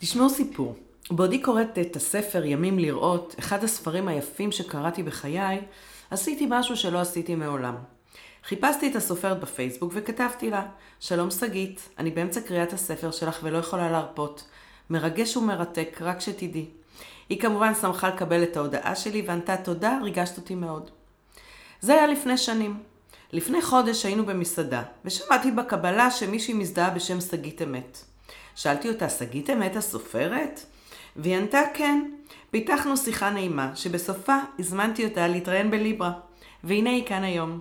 תשמעו סיפור. בעודי קוראת את הספר ימים לראות, אחד הספרים היפים שקראתי בחיי, עשיתי משהו שלא עשיתי מעולם. חיפשתי את הסופרת בפייסבוק וכתבתי לה, שלום שגית, אני באמצע קריאת הספר שלך ולא יכולה להרפות. מרגש ומרתק, רק שתדעי. היא כמובן שמחה לקבל את ההודעה שלי וענתה תודה, ריגשת אותי מאוד. זה היה לפני שנים. לפני חודש היינו במסעדה, ושמעתי בקבלה שמישהי מזדהה בשם שגית אמת. שאלתי אותה, שגית אמת הסופרת? והיא ענתה כן. פיתחנו שיחה נעימה, שבסופה הזמנתי אותה להתראיין בליברה. והנה היא כאן היום.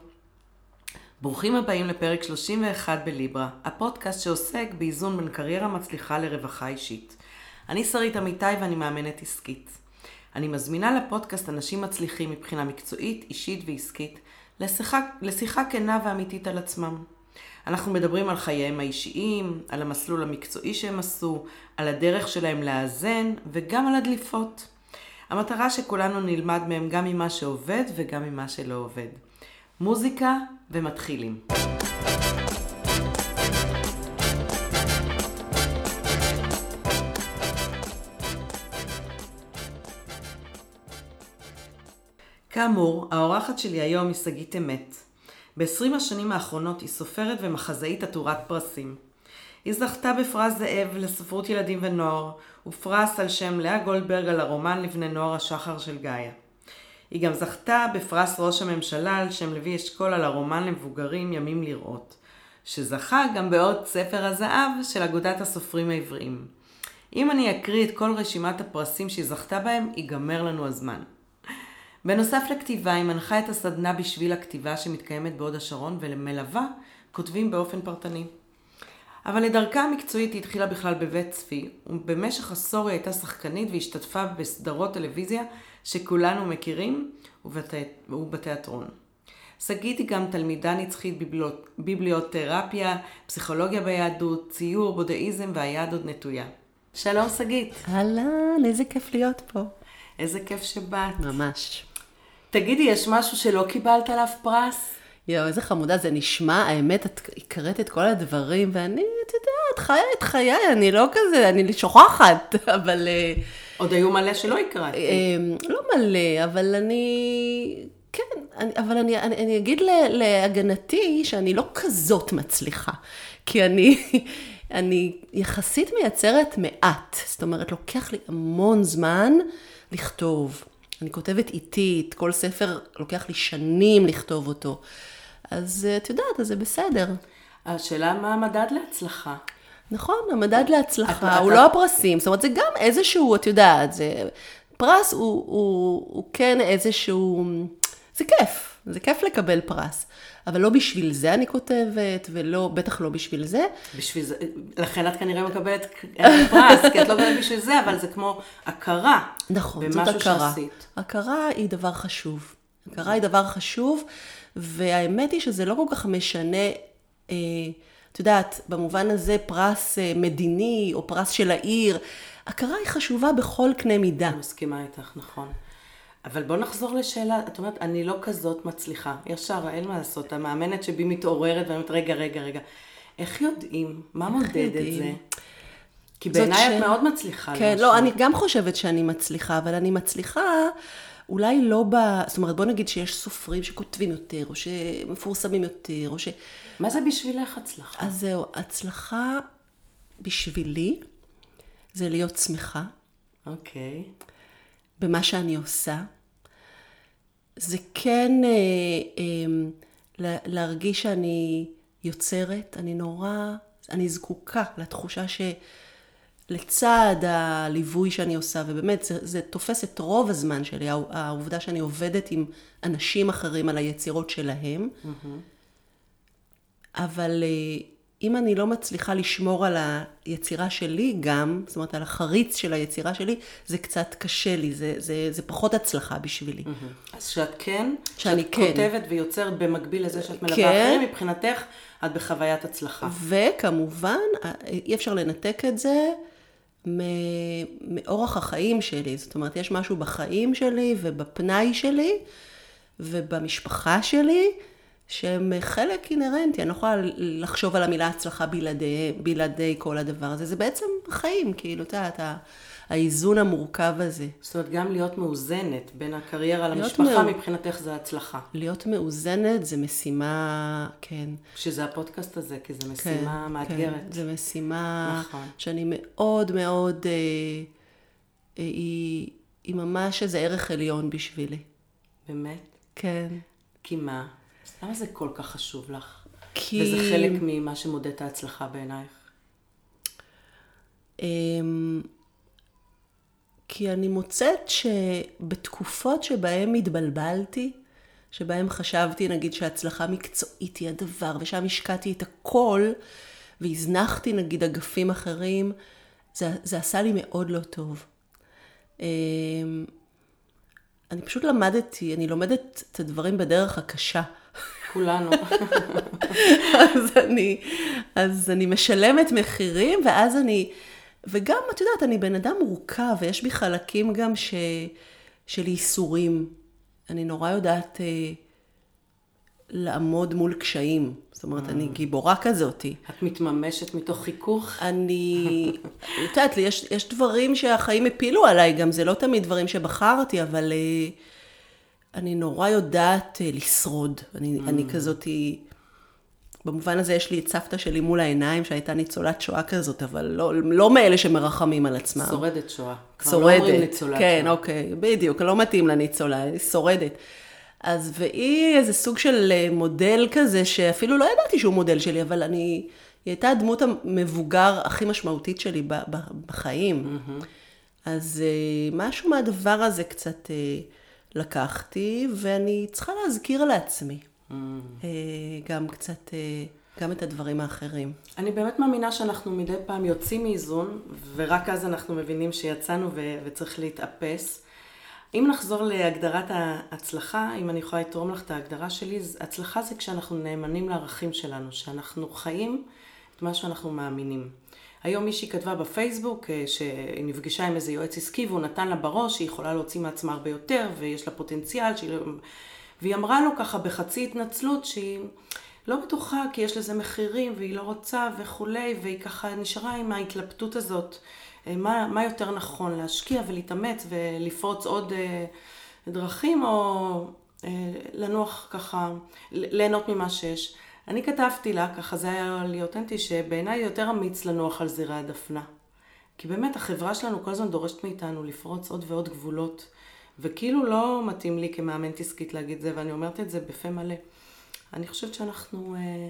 ברוכים הבאים לפרק 31 בליברה, הפודקאסט שעוסק באיזון בין קריירה מצליחה לרווחה אישית. אני שרית אמיתי ואני מאמנת עסקית. אני מזמינה לפודקאסט אנשים מצליחים מבחינה מקצועית, אישית ועסקית, לשיחה, לשיחה כנה ואמיתית על עצמם. אנחנו מדברים על חייהם האישיים, על המסלול המקצועי שהם עשו, על הדרך שלהם לאזן וגם על הדליפות. המטרה שכולנו נלמד מהם גם ממה שעובד וגם ממה שלא עובד. מוזיקה ומתחילים. כאמור, האורחת שלי היום היא שגית אמת. ב-20 השנים האחרונות היא סופרת ומחזאית עטורת פרסים. היא זכתה בפרס זאב לספרות ילדים ונוער, ופרס על שם לאה גולדברג על הרומן לבני נוער השחר של גאיה. היא גם זכתה בפרס ראש הממשלה על שם לוי אשכול על הרומן למבוגרים ימים לראות, שזכה גם בעוד ספר הזהב של אגודת הסופרים העבריים. אם אני אקריא את כל רשימת הפרסים שהיא זכתה בהם, ייגמר לנו הזמן. בנוסף לכתיבה, היא מנחה את הסדנה בשביל הכתיבה שמתקיימת בהוד השרון ולמלווה כותבים באופן פרטני. אבל לדרכה המקצועית היא התחילה בכלל בבית צבי, ובמשך עשור היא הייתה שחקנית והשתתפה בסדרות טלוויזיה שכולנו מכירים, ובת... ובתיאטרון. שגית היא גם תלמידה נצחית ביבליותרפיה, פסיכולוגיה ביהדות, ציור, בודהיזם והיד עוד נטויה. שלום שגית. אהלן, איזה כיף להיות פה. איזה כיף שבאת. ממש. תגידי, יש משהו שלא קיבלת עליו פרס? יואו, איזה חמודה זה נשמע, האמת, את הקראת את כל הדברים, ואני, את יודעת, חיה את חיי, אני לא כזה, אני שוכחת, אבל... אה, עוד היו מלא שלא הקראתי. אה, לא מלא, אבל אני... כן, אני, אבל אני, אני, אני אגיד להגנתי שאני לא כזאת מצליחה, כי אני, אני יחסית מייצרת מעט, זאת אומרת, לוקח לי המון זמן לכתוב. אני כותבת איטית, כל ספר לוקח לי שנים לכתוב אותו. אז אה, את יודעת, אז זה בסדר. השאלה מה המדד להצלחה. נכון, המדד להצלחה הוא לא הפרסים, זאת אומרת, זה גם איזשהו, את יודעת, זה... פרס הוא, הוא, הוא כן איזשהו... זה כיף, זה כיף לקבל פרס. אבל לא בשביל זה אני כותבת, ולא, בטח לא בשביל זה. בשביל זה, לכן את כנראה מקבלת פרס, כי את לא מקבלת בשביל זה, אבל זה כמו הכרה. נכון, זאת הכרה. שעשית. הכרה היא דבר חשוב. הכרה היא דבר חשוב, והאמת היא שזה לא כל כך משנה, אה, את יודעת, במובן הזה פרס אה, מדיני, או פרס של העיר. הכרה היא חשובה בכל קנה מידה. אני מסכימה איתך, נכון. אבל בוא נחזור לשאלה, את אומרת, אני לא כזאת מצליחה. ישר, אין מה לעשות, המאמנת שבי מתעוררת ואני אומרת, רגע, רגע, רגע. איך יודעים? מה מודד? את זה? כי בעיניי ש... את מאוד מצליחה. כן, לא, אני גם חושבת שאני מצליחה, אבל אני מצליחה אולי לא ב... זאת אומרת, בוא נגיד שיש סופרים שכותבים יותר, או שמפורסמים יותר, או ש... מה זה בשבילך הצלחה? אז זהו, הצלחה בשבילי זה להיות שמחה. אוקיי. Okay. במה שאני עושה. זה כן אה, אה, להרגיש שאני יוצרת, אני נורא, אני זקוקה לתחושה שלצד הליווי שאני עושה, ובאמת זה, זה תופס את רוב הזמן שלי, העובדה שאני עובדת עם אנשים אחרים על היצירות שלהם, mm-hmm. אבל אה, אם אני לא מצליחה לשמור על היצירה שלי גם, זאת אומרת על החריץ של היצירה שלי, זה קצת קשה לי, זה, זה, זה פחות הצלחה בשבילי. אז שאת כן, שאני שאת כן. כותבת ויוצרת במקביל לזה שאת מלווה כן. אחרים, מבחינתך את בחוויית הצלחה. וכמובן, אי אפשר לנתק את זה מאורח החיים שלי, זאת אומרת, יש משהו בחיים שלי ובפנאי שלי ובמשפחה שלי, שהם חלק אינהרנטי, אני לא יכולה לחשוב על המילה הצלחה בלעדי, בלעדי כל הדבר הזה, זה בעצם החיים, כאילו, את יודעת, האיזון המורכב הזה. זאת אומרת, גם להיות מאוזנת בין הקריירה למשפחה, מאו... מבחינתך זה הצלחה. להיות מאוזנת זה משימה, כן. שזה הפודקאסט הזה, כי זו משימה כן, מאתגרת. כן, זו משימה נכון. שאני מאוד מאוד, אה, אה, היא, היא ממש איזה ערך עליון בשבילי. באמת? כן. כי מה? למה זה כל כך חשוב לך? כי... וזה חלק ממה שמודד את ההצלחה בעינייך? אמ, כי אני מוצאת שבתקופות שבהן התבלבלתי, שבהן חשבתי נגיד שהצלחה מקצועית היא הדבר, ושם השקעתי את הכל, והזנחתי נגיד אגפים אחרים, זה, זה עשה לי מאוד לא טוב. אמ, אני פשוט למדתי, אני לומדת את הדברים בדרך הקשה. כולנו. אז, אני, אז אני משלמת מחירים, ואז אני, וגם, את יודעת, אני בן אדם מורכב, ויש בי חלקים גם ש, של ייסורים. אני נורא יודעת אה, לעמוד מול קשיים. זאת אומרת, mm. אני גיבורה כזאתי. את מתממשת מתוך חיכוך? אני, את יודעת, יש, יש דברים שהחיים הפילו עליי, גם זה לא תמיד דברים שבחרתי, אבל... אה, אני נורא יודעת אה, לשרוד. אני, mm. אני כזאת, במובן הזה יש לי את סבתא שלי מול העיניים, שהייתה ניצולת שואה כזאת, אבל לא, לא מאלה שמרחמים על עצמם. שורדת שואה. שורדת. כבר לא אומרים ניצולת כן, שואה. אוקיי, בדיוק, לא מתאים לניצולה, היא שורדת. אז והיא איזה סוג של אה, מודל כזה, שאפילו לא ידעתי שהוא מודל שלי, אבל אני, היא הייתה הדמות המבוגר הכי משמעותית שלי בחיים. Mm-hmm. אז אה, משהו מהדבר הזה קצת... לקחתי, ואני צריכה להזכיר לעצמי mm. אה, גם קצת, אה, גם את הדברים האחרים. אני באמת מאמינה שאנחנו מדי פעם יוצאים מאיזון, ורק אז אנחנו מבינים שיצאנו ו- וצריך להתאפס. אם נחזור להגדרת ההצלחה, אם אני יכולה לתרום לך את ההגדרה שלי, הצלחה זה כשאנחנו נאמנים לערכים שלנו, שאנחנו חיים את מה שאנחנו מאמינים. היום מישהי כתבה בפייסבוק אה, שהיא נפגשה עם איזה יועץ עסקי והוא נתן לה בראש שהיא יכולה להוציא מעצמה הרבה יותר ויש לה פוטנציאל שהיא... לא- והיא אמרה לו ככה בחצי התנצלות שהיא לא בטוחה כי יש לזה מחירים והיא לא רוצה וכולי והיא ככה נשארה עם ההתלבטות הזאת אה, מה, מה יותר נכון להשקיע ולהתאמץ ולפרוץ עוד אה, דרכים או לנוח ככה, ליהנות ממה שיש. אני כתבתי לה, ככה זה היה לי אותנטי, שבעיניי יותר אמיץ לנוח על זירי הדפנה. כי באמת החברה שלנו כל הזמן דורשת מאיתנו לפרוץ עוד ועוד גבולות. וכאילו לא מתאים לי כמאמנת עסקית להגיד זה, ואני אומרת את זה בפה מלא. אני חושבת שאנחנו אה,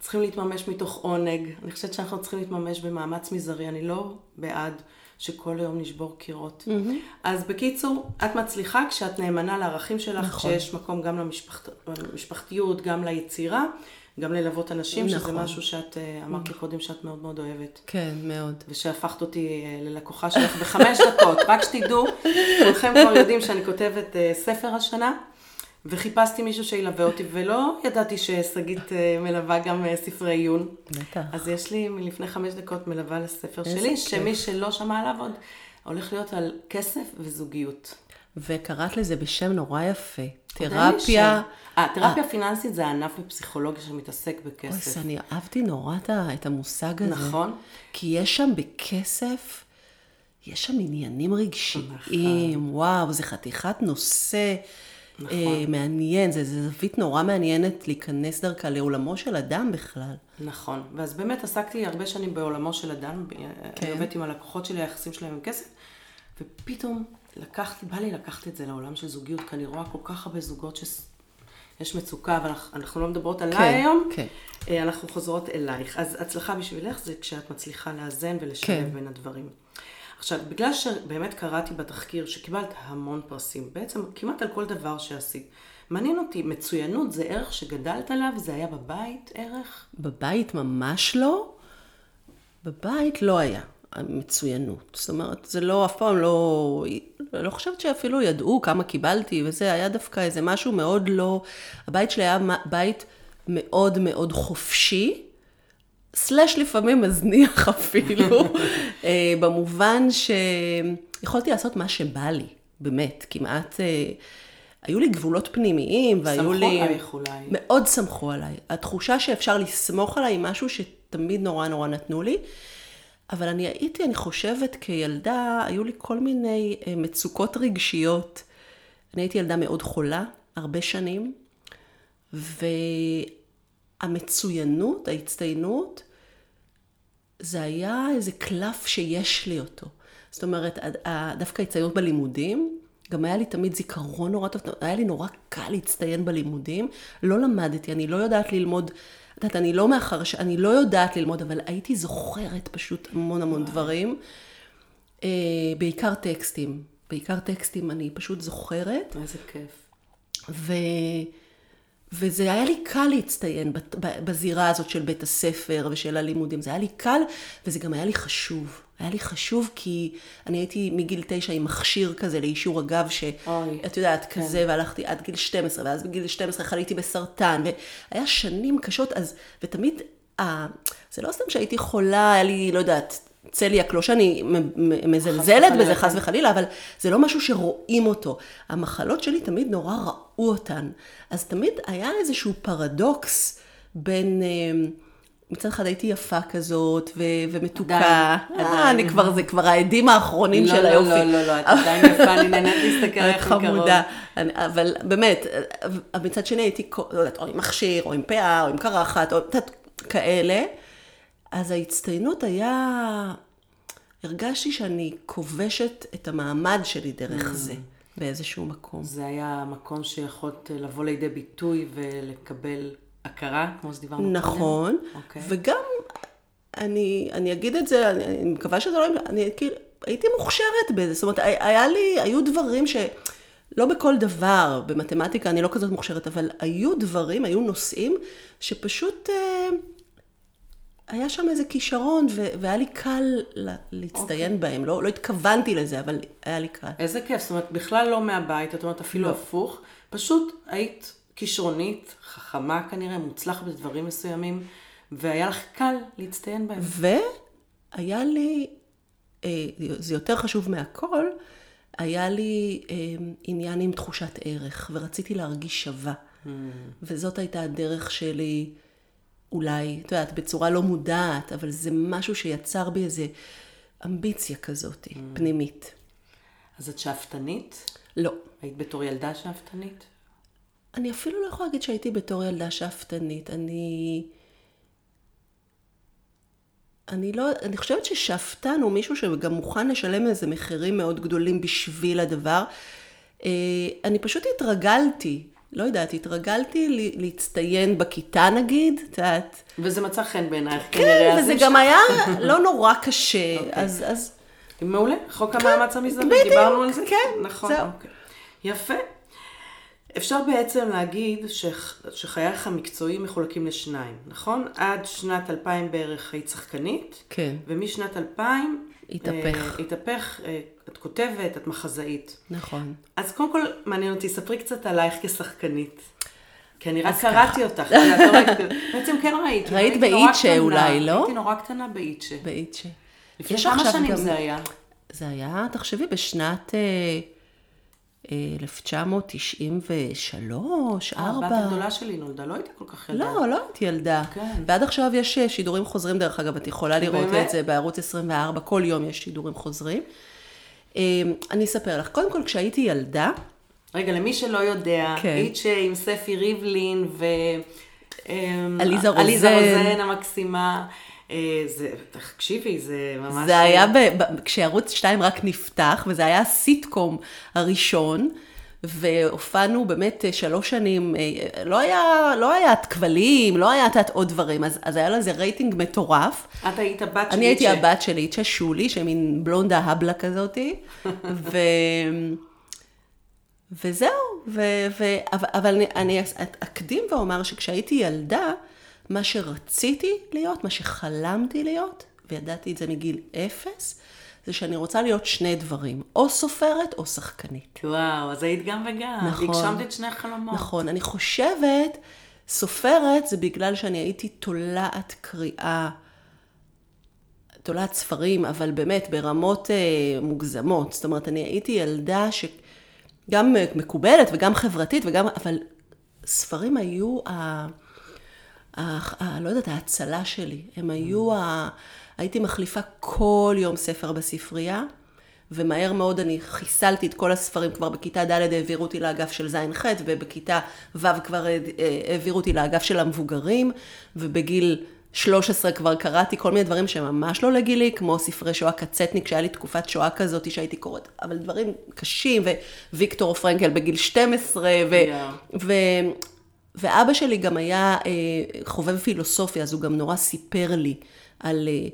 צריכים להתממש מתוך עונג, אני חושבת שאנחנו צריכים להתממש במאמץ מזערי, אני לא בעד שכל היום נשבור קירות. Mm-hmm. אז בקיצור, את מצליחה כשאת נאמנה לערכים שלך, נכון. כשיש מקום גם למשפחתיות, גם ליצירה, גם ללוות אנשים, נכון. שזה משהו שאת אה, אמרת לי קודם שאת מאוד מאוד אוהבת. כן, מאוד. ושהפכת אותי אה, ללקוחה שלך בחמש דקות. רק שתדעו, כולכם כבר יודעים שאני כותבת אה, ספר השנה, וחיפשתי מישהו שילווה אותי, ולא ידעתי ששגית מלווה גם ספרי עיון. בטח. אז יש לי מלפני חמש דקות מלווה לספר שלי, שמי שלא שמע עליו עוד, הולך להיות על כסף וזוגיות. וקראת לזה בשם נורא יפה. תרפיה. התרפיה אה, פיננסית זה הענף בפסיכולוגיה שמתעסק בכסף. אוי, אני אהבתי נורא את המושג הזה. נכון. כי יש שם בכסף, יש שם עניינים רגשיים, נכון. וואו, זה חתיכת נושא. נכון. אה, מעניין, זה, זה זווית נורא מעניינת להיכנס דרכה לעולמו של אדם בכלל. נכון, ואז באמת עסקתי הרבה שנים בעולמו של אדם, כן. עובדתי עם הלקוחות שלי, היחסים שלהם עם כסף, ופתאום לקחתי, בא לי לקחת את זה לעולם של זוגיות, כי אני רואה כל כך הרבה זוגות שיש מצוקה, ואנחנו לא מדברות עליי כן, היום, כן. אה, אנחנו חוזרות אלייך. אז הצלחה בשבילך זה כשאת מצליחה לאזן ולשלב כן. בין הדברים. עכשיו, בגלל שבאמת קראתי בתחקיר שקיבלת המון פרסים, בעצם כמעט על כל דבר שעשית. מעניין אותי, מצוינות זה ערך שגדלת עליו? זה היה בבית ערך? בבית ממש לא. בבית לא היה. המצוינות. זאת אומרת, זה לא, אף פעם לא, לא חושבת שאפילו ידעו כמה קיבלתי וזה, היה דווקא איזה משהו מאוד לא, הבית שלי היה בית מאוד מאוד חופשי, סלש לפעמים מזניח אפילו, אה, במובן שיכולתי לעשות מה שבא לי, באמת, כמעט... אה, היו לי גבולות פנימיים, והיו סמכו לי... עלייך אולי. מאוד סמכו עליי. התחושה שאפשר לסמוך עליי היא משהו שתמיד נורא נורא נתנו לי. אבל אני הייתי, אני חושבת, כילדה, היו לי כל מיני אה, מצוקות רגשיות. אני הייתי ילדה מאוד חולה, הרבה שנים, והמצוינות, ההצטיינות, זה היה איזה קלף שיש לי אותו. זאת אומרת, דווקא הצטיינות בלימודים, גם היה לי תמיד זיכרון נורא טוב, היה לי נורא קל להצטיין בלימודים. לא למדתי, אני לא יודעת ללמוד, את יודעת, אני לא מאחר, אני לא יודעת ללמוד, אבל הייתי זוכרת פשוט המון המון דברים. אה, בעיקר טקסטים. בעיקר טקסטים אני פשוט זוכרת. איזה כיף. ו... וזה היה לי קל להצטיין בזירה הזאת של בית הספר ושל הלימודים. זה היה לי קל, וזה גם היה לי חשוב. היה לי חשוב כי אני הייתי מגיל תשע עם מכשיר כזה לאישור הגב, שאת יודעת, כזה, והלכתי עד גיל 12, ואז בגיל 12 חליתי בסרטן, והיה שנים קשות, אז, ותמיד, אה, זה לא סתם שהייתי חולה, היה לי, לא יודעת, צליאק, לא שאני מזלזלת בזה, כן. חס וחלילה, אבל זה לא משהו שרואים אותו. המחלות שלי תמיד נורא ראו אותן. אז תמיד היה איזשהו פרדוקס בין... אה, מצד אחד הייתי יפה כזאת, ו- ומתוקה. עדיין, אה. אני כבר, זה כבר העדים האחרונים לא, של לא, היופי. לא, לא, לא, את עדיין יפה, אני נהנית להסתכל עליך מקרוב. חמודה. אבל באמת, מצד שני הייתי, לא יודעת, או עם מכשיר, או עם פאה, או עם קרחת, או כאלה. אז ההצטיינות היה... הרגשתי שאני כובשת את המעמד שלי דרך זה, באיזשהו מקום. זה היה מקום שיכולת לבוא לידי ביטוי ולקבל הכרה, כמו שדיברנו קודם. נכון, אוקיי. וגם, אני, אני אגיד את זה, אני, אני מקווה שזה לא... אני כאילו, הייתי מוכשרת בזה, זאת אומרת, היה לי, היו דברים ש... לא בכל דבר, במתמטיקה אני לא כזאת מוכשרת, אבל היו דברים, היו נושאים, שפשוט אה, היה שם איזה כישרון, ו- והיה לי קל לה- להצטיין אוקיי. בהם. לא, לא התכוונתי לזה, אבל היה לי קל. איזה כיף, זאת אומרת, בכלל לא מהבית, את אומרת אפילו לא. הפוך, פשוט היית כישרונית, חכמה כנראה, מוצלחת בדברים מסוימים, והיה לך קל להצטיין בהם. והיה לי, אה, זה יותר חשוב מהכל, היה לי אה, עניין עם תחושת ערך, ורציתי להרגיש שווה. וזאת הייתה הדרך שלי, אולי, את יודעת, בצורה לא מודעת, אבל זה משהו שיצר בי איזה אמביציה כזאת, פנימית. אז את שאפתנית? לא. היית בתור ילדה שאפתנית? אני אפילו לא יכולה להגיד שהייתי בתור ילדה שאפתנית. אני... אני לא, אני חושבת ששאפתן הוא מישהו שגם מוכן לשלם איזה מחירים מאוד גדולים בשביל הדבר. אה, אני פשוט התרגלתי, לא יודעת, התרגלתי להצטיין בכיתה נגיד, את יודעת. וזה מצא חן בעינייך כנראה. כן, וזה. גם היה לא נורא קשה, אז, אז מעולה, חוק המאמץ המזדמן, דיברנו על זה? כן, נכון, זהו. אוקיי. יפה. אפשר בעצם להגיד שח- שחייך המקצועיים מחולקים לשניים, נכון? עד שנת 2000 בערך היית שחקנית, כן, ומשנת 2000... התהפך. אה, התהפך, אה, את כותבת, את מחזאית. נכון. אז קודם כל, מעניין אותי, ספרי קצת עלייך כשחקנית. כי אני רק קראתי אותך, לא בעצם כן ראיתי. ראית נורא באיצ'ה אולי, לא? הייתי נורא קטנה באיצ'ה. באיצ'ה. לפני כמה שנים גם- זה היה? זה היה, תחשבי, בשנת אה, 1993, אה, הבת 4. הגדולה שלי נולדה, לא הייתי כל כך ילדה. לא, לא הייתי ילדה. כן. ועד עכשיו יש אה, שידורים חוזרים, דרך אגב, את יכולה לראות באמת? את זה בערוץ 24, כל יום יש שידורים חוזרים. אה, אני אספר לך, קודם כל, כשהייתי ילדה, רגע, למי שלא יודע, כן. איצ'ה עם ספי ריבלין ו... עליזה עליזה רוזן. רוזן המקסימה. אה, זה, תקשיבי, זה ממש... זה היה ב, ב, כשערוץ 2 רק נפתח, וזה היה הסיטקום הראשון, והופענו באמת אה, שלוש שנים, אה, לא היה, לא היה את כבלים, לא היה את עוד דברים, אז, אז היה לזה רייטינג מטורף. את היית הבת של אני הייתי איצ'ה. הבת של איצ'ה שולי, שמין בלונדה הבלה כזאתי, ו... וזהו, ו... ו... אבל, אבל אני, אני אקדים ואומר שכשהייתי ילדה, מה שרציתי להיות, מה שחלמתי להיות, וידעתי את זה מגיל אפס, זה שאני רוצה להיות שני דברים, או סופרת או שחקנית. וואו, אז היית גם וגם. נכון. הגשמת את שני החלומות. נכון, אני חושבת, סופרת זה בגלל שאני הייתי תולעת קריאה, תולעת ספרים, אבל באמת ברמות אה, מוגזמות. זאת אומרת, אני הייתי ילדה ש... גם מקובלת וגם חברתית וגם, אבל ספרים היו ה... ה... ה... לא יודעת, ההצלה שלי. הם היו ה... הייתי מחליפה כל יום ספר בספרייה, ומהר מאוד אני חיסלתי את כל הספרים, כבר בכיתה ד' העבירו אותי לאגף של ז'-ח', ובכיתה ו' כבר אה, העבירו אותי לאגף של המבוגרים, ובגיל 13 כבר קראתי כל מיני דברים שממש לא לגילי, כמו ספרי שואה קצטניק, שהיה לי תקופת שואה כזאת שהייתי קוראת, אבל דברים קשים, וויקטור פרנקל בגיל 12, ו... Yeah. ו... ואבא שלי גם היה אה, חובב פילוסופיה, אז הוא גם נורא סיפר לי על... אה,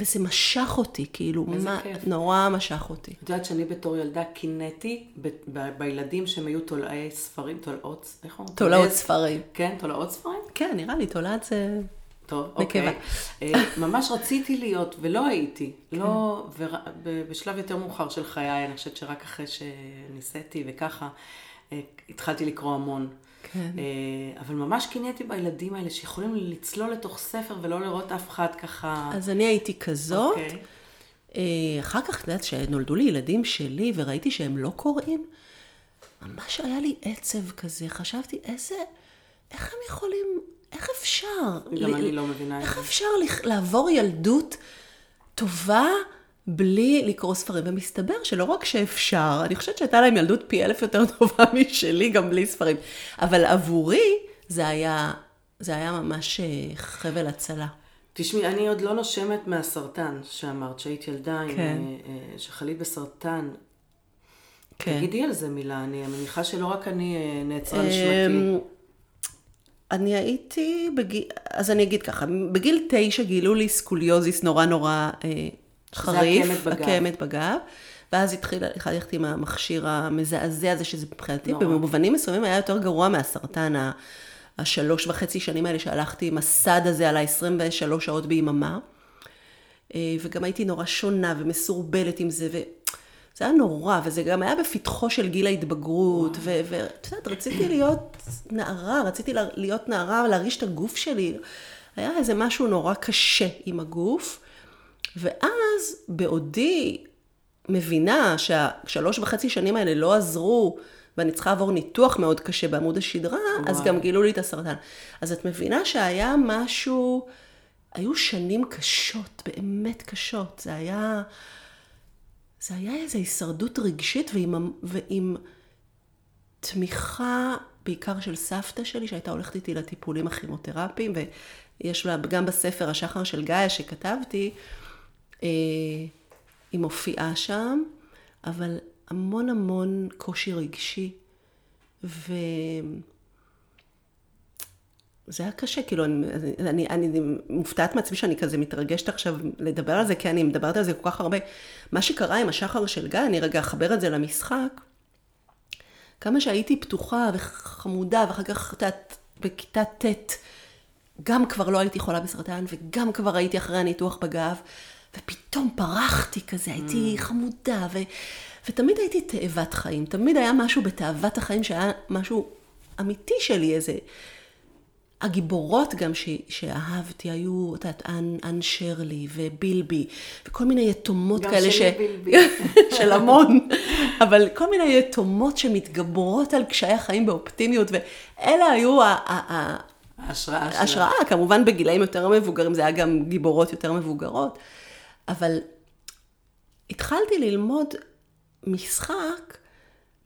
וזה משך אותי, כאילו, מה, כיף. נורא משך אותי. את יודעת שאני בתור ילדה קינאתי ב- ב- בילדים שהם היו תולעי ספרים, תולעות, איך אומרים? תולעות ספרים. כן, תולעות ספרים? כן, נראה לי, תולעת זה... טוב, אוקיי. אה, ממש רציתי להיות, ולא הייתי. כן. לא, ובשלב יותר מאוחר של חיי, אני חושבת שרק אחרי שניסיתי וככה, התחלתי לקרוא המון. כן. אה, אבל ממש קינאתי בילדים האלה שיכולים לצלול לתוך ספר ולא לראות אף אחד ככה. אז אני הייתי כזאת. אוקיי. אחר כך, את יודעת, כשנולדו לי ילדים שלי וראיתי שהם לא קוראים, ממש היה לי עצב כזה. חשבתי, איזה, איך הם יכולים איך אפשר? גם אני לא מבינה את זה. איך אפשר לעבור ילדות טובה בלי לקרוא ספרים? ומסתבר שלא רק שאפשר, אני חושבת שהייתה להם ילדות פי אלף יותר טובה משלי, גם בלי ספרים. אבל עבורי זה היה, זה היה ממש אה, חבל הצלה. תשמעי, אני עוד לא נושמת מהסרטן שאמרת, שהיית ילדה, כן. עם, אה, אה, שחלית בסרטן. כן. תגידי על זה מילה, אני מניחה שלא רק אני נעצרה נשמתי. אמ, אני הייתי, בגיל, אז אני אגיד ככה, בגיל תשע גילו לי סקוליוזיס נורא נורא אה, חריף. זה עקמת בגב. ואז התחלתי ללכת עם המכשיר המזעזע הזה, שזה מבחינתי, במובנים מסוימים היה יותר גרוע מהסרטן, השלוש וחצי שנים האלה שהלכתי עם הסד הזה על ה-23 שעות ביממה. אה, וגם הייתי נורא שונה ומסורבלת עם זה, ו... זה היה נורא, וזה גם היה בפתחו של גיל ההתבגרות, ואת יודעת, רציתי להיות נערה, רציתי להיות נערה, להרגיש את הגוף שלי. היה איזה משהו נורא קשה עם הגוף, ואז בעודי מבינה שהשלוש וחצי שנים האלה לא עזרו, ואני צריכה לעבור ניתוח מאוד קשה בעמוד השדרה, וואו. אז גם גילו לי את הסרטן. אז את מבינה שהיה משהו, היו שנים קשות, באמת קשות. זה היה... זה היה איזו הישרדות רגשית ועם, ועם תמיכה בעיקר של סבתא שלי, שהייתה הולכת איתי לטיפולים הכימותרפיים, ויש לה, גם בספר השחר של גאיה שכתבתי, היא מופיעה שם, אבל המון המון קושי רגשי, ו... זה היה קשה, כאילו, אני, אני, אני מופתעת מעצמי שאני כזה מתרגשת עכשיו לדבר על זה, כי אני מדברת על זה כל כך הרבה. מה שקרה עם השחר של גיא, אני רגע אחבר את זה למשחק, כמה שהייתי פתוחה וחמודה, ואחר כך, את יודעת, בכיתה ט', גם כבר לא הייתי חולה בסרטן, וגם כבר הייתי אחרי הניתוח בגב, ופתאום פרחתי כזה, הייתי mm. חמודה, ו, ותמיד הייתי תאבת חיים. תמיד היה משהו בתאוות החיים שהיה משהו אמיתי שלי, איזה... הגיבורות גם ש, שאהבתי היו, את יודעת, אנ, אנ שרלי ובילבי, וכל מיני יתומות כאלה ש... גם שלי בילבי. של המון, אבל כל מיני יתומות שמתגברות על קשיי החיים באופטימיות, ואלה היו ה... ה, ההשראה שלה. ההשראה, כמובן בגילאים יותר מבוגרים, זה היה גם גיבורות יותר מבוגרות, אבל התחלתי ללמוד משחק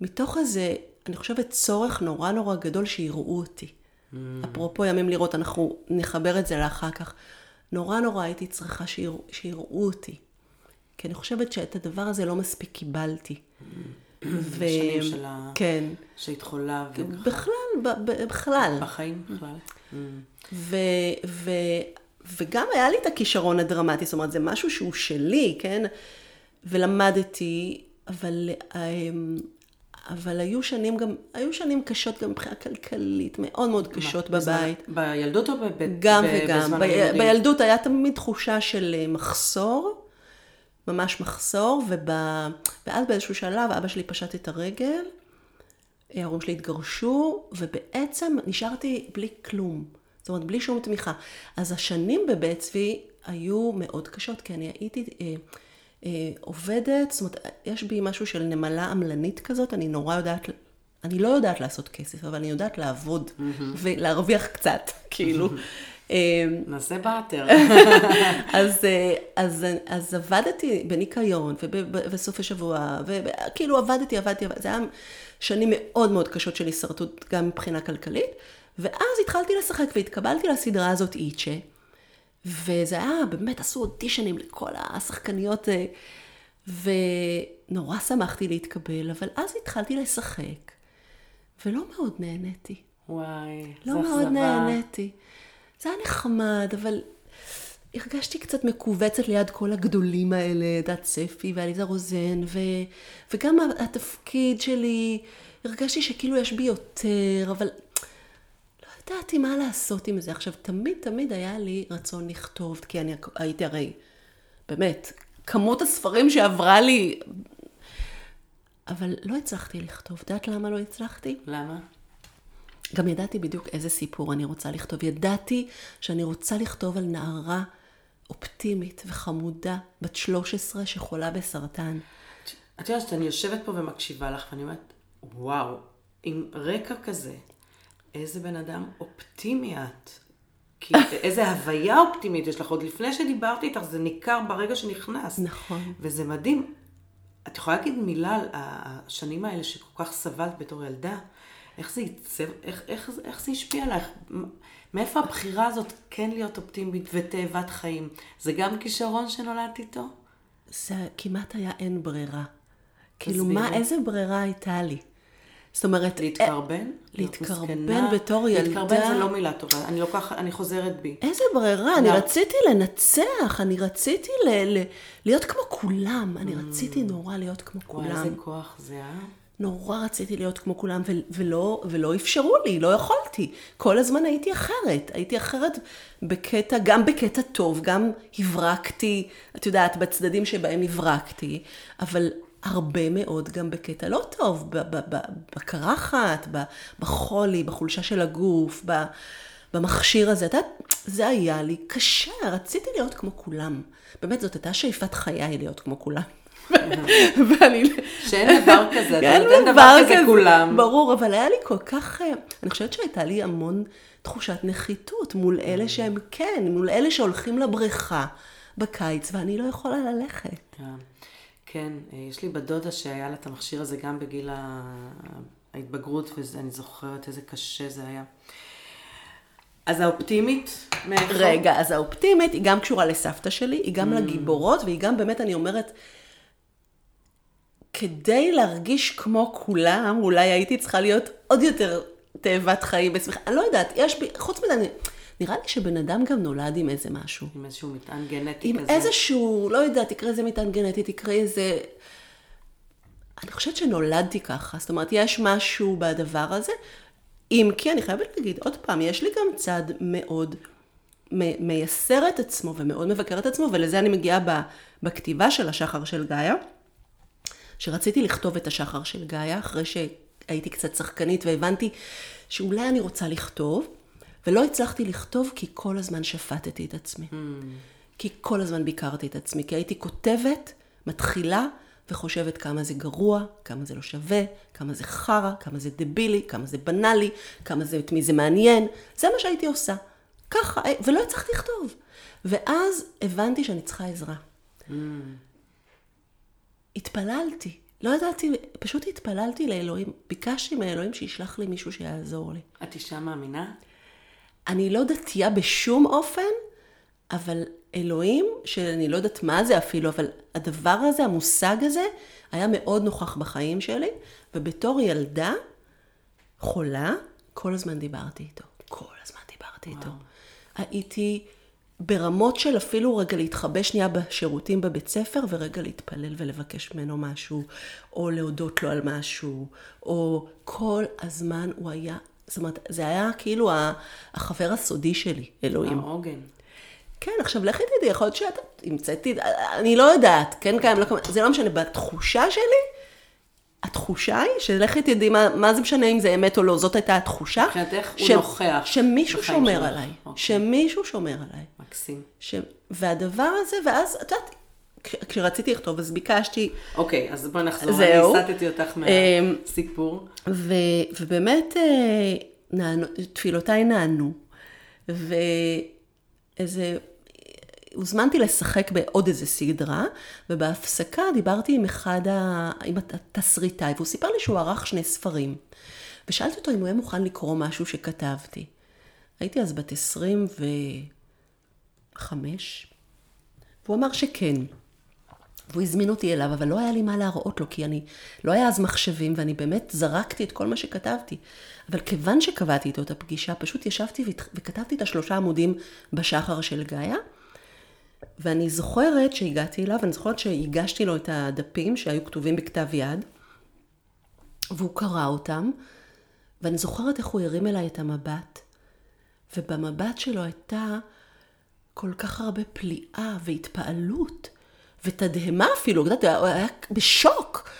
מתוך איזה, אני חושבת, צורך נורא נורא גדול שיראו אותי. Mm. אפרופו ימים לראות, אנחנו נחבר את זה לאחר כך. נורא נורא הייתי צריכה שיר, שיראו אותי. כי אני חושבת שאת הדבר הזה לא מספיק קיבלתי. Mm. ו... בשנים של ה... כן. שהיית חולה וככה. בכלל, ב- בכלל. בחיים בכלל. ו... ו... וגם היה לי את הכישרון הדרמטי, זאת אומרת, זה משהו שהוא שלי, כן? ולמדתי, אבל אמ, אבל היו שנים גם, היו שנים קשות גם מבחינה כלכלית, מאוד מאוד קשות מה, בבית. בזמן, בילדות או בבית? גם ב- וגם. ב- בילדות היה תמיד תחושה של אה, מחסור, ממש מחסור, וב... ואז באיזשהו שלב אבא שלי פשט את הרגל, ההורים שלי התגרשו, ובעצם נשארתי בלי כלום. זאת אומרת, בלי שום תמיכה. אז השנים בבית צבי היו מאוד קשות, כי אני הייתי... אה, אה, עובדת, זאת אומרת, יש בי משהו של נמלה עמלנית כזאת, אני נורא יודעת, אני לא יודעת לעשות כסף, אבל אני יודעת לעבוד ולהרוויח קצת, כאילו. אה, נעשה באטר. אז, אה, אז, אז עבדתי בניקיון ובסוף השבוע, וכאילו עבדתי, עבדתי, עבדתי, זה היה שנים מאוד מאוד קשות של הישרדות גם מבחינה כלכלית, ואז התחלתי לשחק והתקבלתי לסדרה הזאת איצ'ה, וזה היה, באמת עשו אודישנים לכל השחקניות, אה, ונורא שמחתי להתקבל, אבל אז התחלתי לשחק, ולא מאוד נהניתי. וואי, לא מאוד נהניתי. זה היה נחמד, אבל הרגשתי קצת מכווצת ליד כל הגדולים האלה, דת ספי ועליזה רוזן, ו... וגם התפקיד שלי, הרגשתי שכאילו יש בי יותר, אבל לא ידעתי מה לעשות עם זה. עכשיו, תמיד תמיד היה לי רצון לכתוב, כי אני הייתי הרי, באמת, כמות הספרים שעברה לי, אבל לא הצלחתי לכתוב. את יודעת למה לא הצלחתי? למה? גם ידעתי בדיוק איזה סיפור אני רוצה לכתוב. ידעתי שאני רוצה לכתוב על נערה אופטימית וחמודה, בת 13, שחולה בסרטן. את יודעת שאני יושבת פה ומקשיבה לך, ואני אומרת, וואו, עם רקע כזה, איזה בן אדם אופטימי את. כי איזה הוויה אופטימית יש לך. עוד לפני שדיברתי איתך, זה ניכר ברגע שנכנסת. נכון. וזה מדהים. את יכולה להגיד מילה על השנים האלה שכל כך סבלת בתור ילדה? איך זה עיצב, איך, איך, איך זה השפיע עלייך? מאיפה הבחירה הזאת כן להיות אופטימית ותאבת חיים? זה גם כישרון שנולדת איתו? זה כמעט היה אין ברירה. כאילו, מה, איזה ברירה הייתה לי? זאת אומרת... להתקרבן? להתקרבן בתור ילדה. להתקרבן זה לא מילה טובה, אני לוקחת, אני חוזרת בי. איזה ברירה, אני רציתי לנצח, אני רציתי ל- ל- להיות כמו כולם, אני רציתי נורא להיות כמו כולם. וואי, איזה כוח זה, אה? נורא רציתי להיות כמו כולם, ו- ולא, ולא אפשרו לי, לא יכולתי. כל הזמן הייתי אחרת. הייתי אחרת בקטע, גם בקטע טוב, גם הברקתי, את יודעת, בצדדים שבהם הברקתי, אבל הרבה מאוד גם בקטע לא טוב, בקרחת, בחולי, בחולשה של הגוף, במכשיר הזה. את יודעת, זה היה לי קשה, רציתי להיות כמו כולם. באמת, זאת הייתה שאיפת חיי להיות כמו כולם. ואני... שאין דבר כזה, אין דבר כזה כולם. ברור, אבל היה לי כל כך, אה, אני חושבת שהייתה לי המון תחושת נחיתות מול אלה שהם כן, מול אלה שהולכים לבריכה בקיץ, ואני לא יכולה ללכת. כן, אה, יש לי בת דודה שהיה לה את המכשיר הזה גם בגיל ההתבגרות, ואני זוכרת איזה קשה זה היה. אז האופטימית, מאיפה? רגע, אז האופטימית היא גם קשורה לסבתא שלי, היא גם mm. לגיבורות, והיא גם באמת, אני אומרת, כדי להרגיש כמו כולם, אולי הייתי צריכה להיות עוד יותר תאבת חיים בשמחה. אני לא יודעת, יש בי, חוץ מזה, אני, נראה לי שבן אדם גם נולד עם איזה משהו. עם איזשהו מטען גנטי עם כזה. עם איזשהו, לא יודעת, תקרא איזה מטען גנטי, תקרא איזה... אני חושבת שנולדתי ככה, זאת אומרת, יש משהו בדבר הזה. אם כי, אני חייבת להגיד, עוד פעם, יש לי גם צד מאוד מייסר את עצמו ומאוד מבקר את עצמו, ולזה אני מגיעה בכתיבה של השחר של גאיה. שרציתי לכתוב את השחר של גאיה, אחרי שהייתי קצת שחקנית והבנתי שאולי אני רוצה לכתוב, ולא הצלחתי לכתוב כי כל הזמן שפטתי את עצמי. Mm. כי כל הזמן ביקרתי את עצמי, כי הייתי כותבת, מתחילה, וחושבת כמה זה גרוע, כמה זה לא שווה, כמה זה חרא, כמה זה דבילי, כמה זה בנאלי, כמה זה, את מי זה מעניין. זה מה שהייתי עושה. ככה, ולא הצלחתי לכתוב. ואז הבנתי שאני צריכה עזרה. Mm. התפללתי. לא ידעתי, פשוט התפללתי לאלוהים. ביקשתי מאלוהים שישלח לי מישהו שיעזור לי. את אישה מאמינה? אני לא דתייה בשום אופן, אבל אלוהים, שאני לא יודעת מה זה אפילו, אבל הדבר הזה, המושג הזה, היה מאוד נוכח בחיים שלי, ובתור ילדה חולה, כל הזמן דיברתי איתו. כל הזמן דיברתי וואו. איתו. הייתי... ברמות של אפילו רגע להתחבא שנייה בשירותים בבית ספר ורגע להתפלל ולבקש ממנו משהו, או להודות לו על משהו, או כל הזמן הוא היה, זאת אומרת, זה היה כאילו החבר הסודי שלי, אלוהים. העוגן. כן, עכשיו לכי תדעי, יכול להיות שאת המצאתי, אני לא יודעת, כן קיים, לא קיים, זה לא משנה, בתחושה שלי, התחושה היא, שלכי תדעי מה, מה זה משנה אם זה אמת או לא, זאת הייתה התחושה. מבחינתך הוא נוכח. שמישהו שומר שלך. עליי. אוקיי. שמישהו שומר עליי. מקסים. ש... והדבר הזה, ואז, את יודעת, כשרציתי לכתוב, אז ביקשתי, אוקיי, אז בואי נחזור. זהו. אני הסטתי אותך אמ, מהסיפור. ו, ובאמת אה, נענו, תפילותיי נענו, ואיזה, הוזמנתי לשחק בעוד איזה סדרה, ובהפסקה דיברתי עם אחד, ה, עם התסריטאי, והוא סיפר לי שהוא ערך שני ספרים. ושאלתי אותו אם הוא היה מוכן לקרוא משהו שכתבתי. הייתי אז בת 25, והוא אמר שכן. והוא הזמין אותי אליו, אבל לא היה לי מה להראות לו, כי אני, לא היה אז מחשבים, ואני באמת זרקתי את כל מה שכתבתי. אבל כיוון שקבעתי איתו את הפגישה, פשוט ישבתי וכתבתי את השלושה עמודים בשחר של גאיה, ואני זוכרת שהגעתי אליו, ואני זוכרת שהגשתי לו את הדפים שהיו כתובים בכתב יד, והוא קרא אותם, ואני זוכרת איך הוא הרים אליי את המבט, ובמבט שלו הייתה כל כך הרבה פליאה והתפעלות, ותדהמה אפילו, את יודעת, הוא היה בשוק.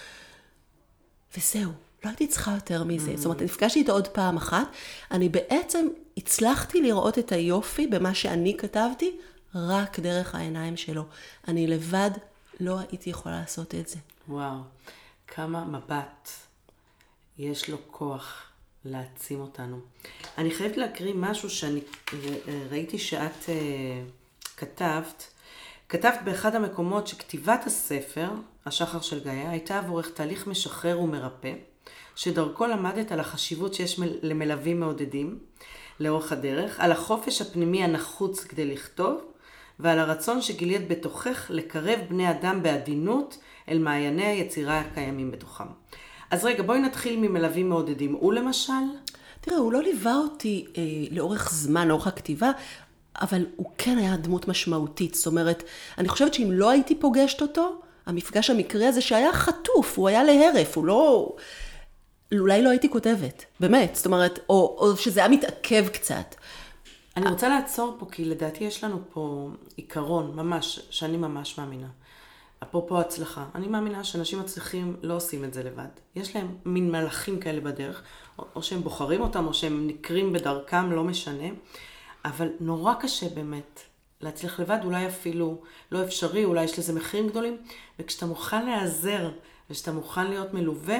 וזהו, לא הייתי צריכה יותר מזה. זאת אומרת, נפגשתי איתו עוד פעם אחת, אני בעצם הצלחתי לראות את היופי במה שאני כתבתי, רק דרך העיניים שלו. אני לבד לא הייתי יכולה לעשות את זה. וואו, כמה מבט יש לו כוח להעצים אותנו. אני חייבת להקריא משהו שאני אה, אה, ראיתי שאת אה, כתבת. כתבת באחד המקומות שכתיבת הספר, השחר של גאיה, הייתה עבורך תהליך משחרר ומרפא, שדרכו למדת על החשיבות שיש מל- למלווים מעודדים לאורך הדרך, על החופש הפנימי הנחוץ כדי לכתוב, ועל הרצון שגילית בתוכך לקרב בני אדם בעדינות אל מעייני היצירה הקיימים בתוכם. אז רגע, בואי נתחיל ממלווים מעודדים. הוא למשל? תראה, הוא לא ליווה אותי אה, לאורך זמן, לאורך הכתיבה, אבל הוא כן היה דמות משמעותית. זאת אומרת, אני חושבת שאם לא הייתי פוגשת אותו, המפגש המקרי הזה שהיה חטוף, הוא היה להרף, הוא לא... אולי לא הייתי כותבת, באמת. זאת אומרת, או, או שזה היה מתעכב קצת. אני רוצה לעצור פה, כי לדעתי יש לנו פה עיקרון, ממש, שאני ממש מאמינה. אפרופו הצלחה, אני מאמינה שאנשים מצליחים לא עושים את זה לבד. יש להם מין מלאכים כאלה בדרך, או, שהם בוחרים אותם, או שהם נקרים בדרכם, לא משנה. אבל נורא קשה באמת להצליח לבד, אולי אפילו לא אפשרי, אולי יש לזה מחירים גדולים. וכשאתה מוכן להיעזר, וכשאתה מוכן להיות מלווה,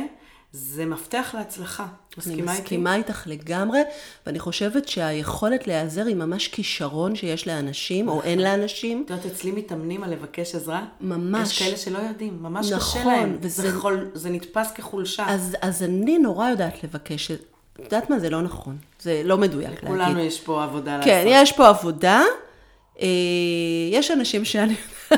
זה מפתח להצלחה. מסכימה אני איתי? מסכימה איתך לגמרי, ואני חושבת שהיכולת להיעזר היא ממש כישרון שיש לאנשים, או אין לאנשים. את יודעת, אצלי מתאמנים על לבקש עזרה. ממש. יש כאלה שלא יודעים, ממש קשה נכון, להם. וזה- זה, זה נתפס כחולשה. אז, אז אני נורא יודעת לבקש, את יודעת מה? זה לא נכון. זה לא מדויק להגיד. לכולנו יש פה עבודה לעשות. כן, יש פה עבודה. אה, יש אנשים שאני...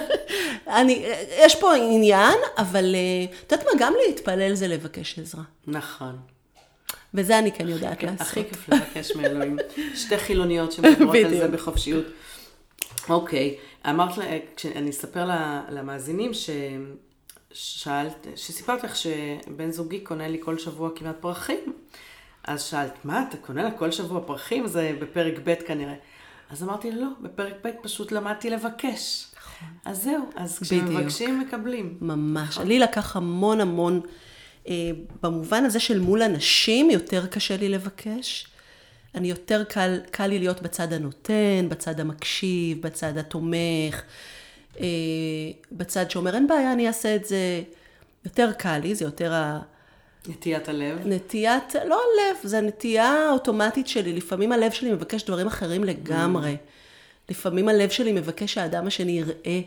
אני, יש פה עניין, אבל אה, את יודעת מה? גם להתפלל זה לבקש עזרה. נכון. וזה אני כן יודעת כן, לעשות. הכי כיף לבקש מאלוהים. שתי חילוניות שמדברות על זה. בחופשיות. אוקיי, אמרת, כשאני אספר למאזינים ששאלת, שסיפרת לך שבן זוגי קונה לי כל שבוע כמעט פרחים. אז שאלת, מה, אתה קונה לה כל שבוע פרחים? זה בפרק ב' כנראה. אז אמרתי לה, לא, בפרק ב' פשוט למדתי לבקש. אז זהו, אז. כשמבקשים, מקבלים. ממש. לי לקח המון המון, אה, במובן הזה של מול אנשים, יותר קשה לי לבקש. אני יותר קל, קל לי להיות בצד הנותן, בצד המקשיב, בצד התומך, אה, בצד שאומר, אין בעיה, אני אעשה את זה. יותר קל לי, זה יותר ה... נטיית הלב. נטיית, לא הלב, זה הנטייה האוטומטית שלי. לפעמים הלב שלי מבקש דברים אחרים לגמרי. לפעמים הלב שלי מבקש שהאדם השני יראה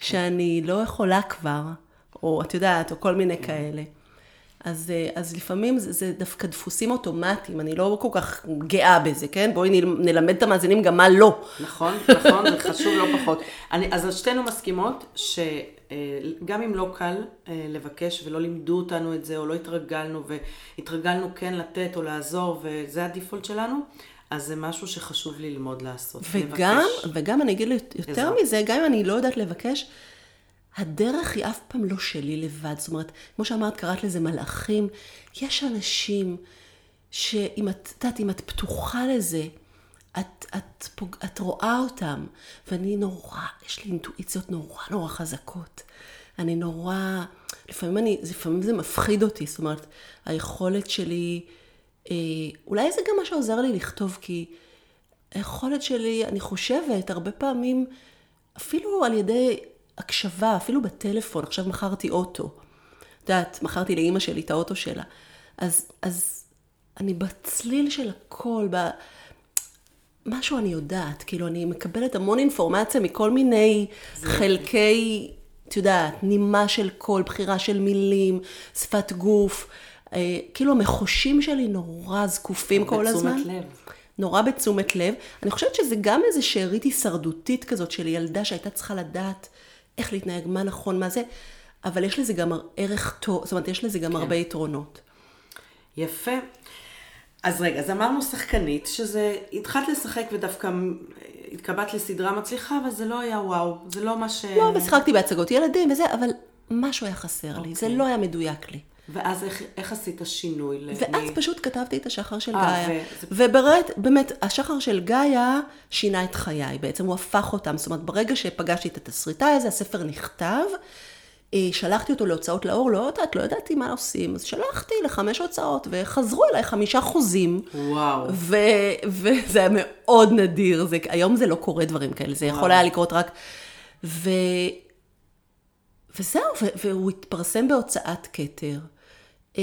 שאני לא יכולה כבר, או את יודעת, או כל מיני כאלה. אז, אה, אז לפעמים זה, זה דווקא דפוסים אוטומטיים, אני לא כל כך גאה בזה, כן? בואי נל- נלמד את המאזינים גם מה לא. נכון, נכון, זה חשוב לא פחות. אני, אז שתינו מסכימות שגם אם לא קל אה, לבקש ולא לימדו אותנו את זה, או לא התרגלנו, והתרגלנו כן לתת או לעזור, וזה הדיפולט שלנו, אז זה משהו שחשוב ללמוד לעשות. וגם, לבקש. וגם אני אגיד יותר עזרה. מזה, גם אם אני לא יודעת לבקש, הדרך היא אף פעם לא שלי לבד. זאת אומרת, כמו שאמרת, קראת לזה מלאכים. יש אנשים שאם את, את יודעת, אם את פתוחה לזה, את, את, פוג, את רואה אותם. ואני נורא, יש לי אינטואיציות נורא נורא חזקות. אני נורא, לפעמים, אני, לפעמים זה מפחיד אותי, זאת אומרת, היכולת שלי, אה, אולי זה גם מה שעוזר לי לכתוב, כי היכולת שלי, אני חושבת, הרבה פעמים, אפילו על ידי הקשבה, אפילו בטלפון, עכשיו מכרתי אוטו. את יודעת, מכרתי לאימא שלי את האוטו שלה. אז, אז אני בצליל של הכל, ב... משהו אני יודעת, כאילו אני מקבלת המון אינפורמציה מכל מיני חלקי, את יודעת, נימה של קול, בחירה של מילים, שפת גוף. אה, כאילו המחושים שלי נורא זקופים כל הזמן. בתשומת לב. נורא בתשומת לב. אני חושבת שזה גם איזה שארית הישרדותית כזאת של ילדה שהייתה צריכה לדעת איך להתנהג, מה נכון, מה זה, אבל יש לזה גם ערך טוב, זאת אומרת, יש לזה גם הרבה יתרונות. יפה. אז רגע, אז אמרנו שחקנית, שזה, התחלת לשחק ודווקא התקבעת לסדרה מצליחה, אבל זה לא היה וואו, זה לא מה ש... לא, ושיחקתי בהצגות ילדים וזה, אבל משהו היה חסר לי, זה אוקיי. לא היה מדויק לי. ואז איך, איך עשית שינוי? ואז מ- פשוט כתבתי את השחר של אה, גאיה. וזה- ובאמת, באמת, השחר של גאיה שינה את חיי, בעצם הוא הפך אותם. זאת אומרת, ברגע שפגשתי את התסריטאי הזה, הספר נכתב, שלחתי אותו להוצאות לאור, לא יודעת, לא ידעתי מה עושים, אז שלחתי לחמש הוצאות, וחזרו אליי חמישה חוזים. וואו. ו- וזה היה מאוד נדיר, זה, היום זה לא קורה דברים כאלה, זה יכול וואו. היה לקרות רק... ו... וזהו, ו- והוא התפרסם בהוצאת כתר. אה,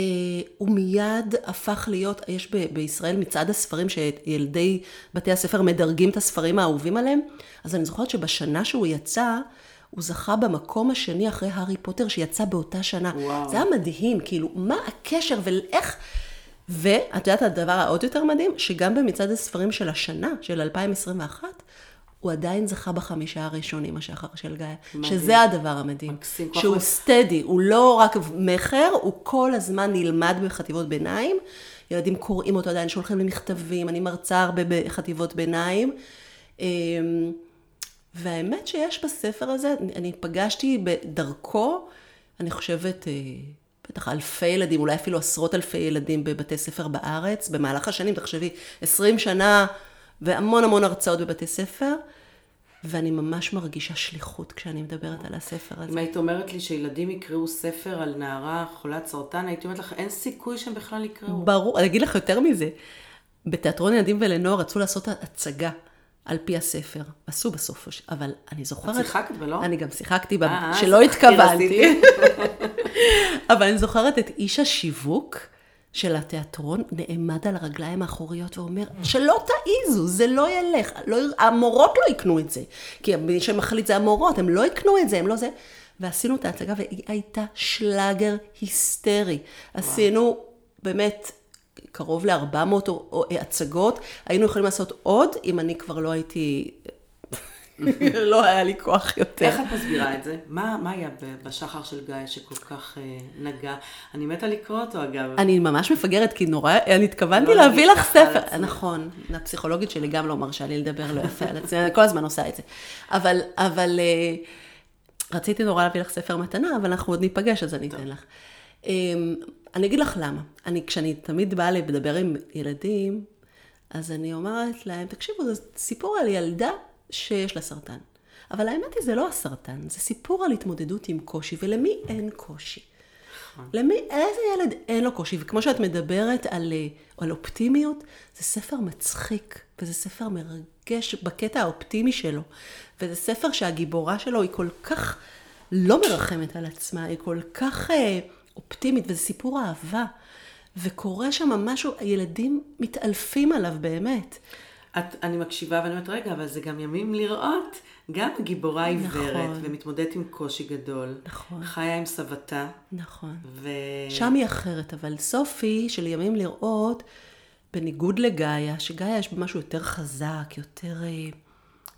הוא מיד הפך להיות, יש ב- בישראל מצעד הספרים שילדי בתי הספר מדרגים את הספרים האהובים עליהם, אז אני זוכרת שבשנה שהוא יצא, הוא זכה במקום השני אחרי הארי פוטר שיצא באותה שנה. וואו. זה היה מדהים, כאילו, מה הקשר ואיך... ואת יודעת הדבר העוד יותר מדהים? שגם במצעד הספרים של השנה, של 2021, הוא עדיין זכה בחמישה הראשונים, השחר של גיא. מדהים. שזה הדבר המדהים. מקסים, שהוא סטדי, הוא לא רק מכר, הוא כל הזמן נלמד בחטיבות ביניים. ילדים קוראים אותו עדיין, שולחים לי מכתבים, אני מרצה הרבה בחטיבות ביניים. אמ, והאמת שיש בספר הזה, אני- אני פגשתי בדרכו, אני חושבת, אה, בטח אלפי ילדים, אולי אפילו עשרות אלפי ילדים בבתי ספר בארץ, במהלך השנים, תחשבי, 20 שנה והמון המון הרצאות בבתי ספר, ואני ממש מרגישה שליחות כשאני מדברת על הספר הזה. אם היית אומרת לי שילדים יקראו ספר על נערה חולת סרטן, הייתי אומרת לך, אין סיכוי שהם בכלל יקראו. ברור, אני אגיד לך יותר מזה. בתיאטרון ילדים ולנוער רצו לעשות הצגה על פי הספר. עשו בסוף, אבל אני זוכרת... את שיחקת ולא? אני גם שיחקתי. אה, אה, שלא התכוונתי. רציתי. אבל אני זוכרת את איש השיווק של התיאטרון נעמד על הרגליים האחוריות ואומר, שלא תעיזו, זה לא ילך. לא, המורות לא יקנו את זה. כי מי שמחליט זה המורות, הם לא יקנו את זה, הם לא זה. ועשינו את ההצגה והיא הייתה שלאגר היסטרי. עשינו באמת קרוב ל-400 הצגות, היינו יכולים לעשות עוד, אם אני כבר לא הייתי... לא היה לי כוח יותר. איך את מסבירה את זה? מה, מה היה בשחר של גיא שכל כך אה, נגע? אני מתה לקרוא אותו אגב. אני ממש מפגרת, כי נורא, אני התכוונתי לא להביא לך ספר. נכון, הפסיכולוגית שלי גם לא מרשה לי לדבר לא יפה על עצמי, אני כל הזמן עושה את זה. אבל, אבל אה, רציתי נורא להביא לך ספר מתנה, אבל אנחנו עוד ניפגש, אז אני אתן לך. אני אגיד לך למה. אני, כשאני תמיד באה לדבר עם ילדים, אז אני אומרת להם, תקשיבו, זה סיפור על ילדה שיש לה סרטן. אבל האמת היא, זה לא הסרטן, זה סיפור על התמודדות עם קושי, ולמי אין קושי? למי, איזה ילד אין לו קושי? וכמו שאת מדברת על, אה, על אופטימיות, זה ספר מצחיק, וזה ספר מרגש בקטע האופטימי שלו. וזה ספר שהגיבורה שלו היא כל כך לא מרחמת על עצמה, היא כל כך אה, אופטימית, וזה סיפור אהבה. וקורה שם משהו, הילדים מתעלפים עליו באמת. את, אני מקשיבה ואני אומרת, רגע, אבל זה גם ימים לראות. גם גיבורה עיוורת נכון. ומתמודדת עם קושי גדול. נכון. חיה עם סבתה. נכון. ו... שם היא אחרת, אבל סופי של ימים לראות, בניגוד לגאיה, שגאיה יש בה משהו יותר חזק, יותר, אה,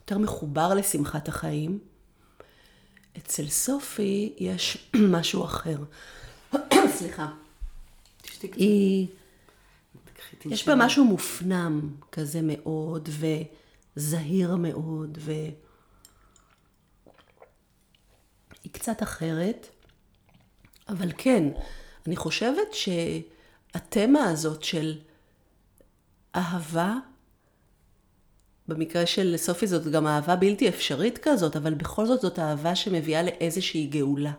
יותר מחובר לשמחת החיים, אצל סופי יש משהו אחר. סליחה. היא, יש. בה משהו מופנם כזה מאוד, וזהיר מאוד, ו... היא קצת אחרת, אבל כן, אני חושבת שהתמה הזאת של אהבה, במקרה של סופי זאת גם אהבה בלתי אפשרית כזאת, אבל בכל זאת זאת אהבה שמביאה לאיזושהי גאולה.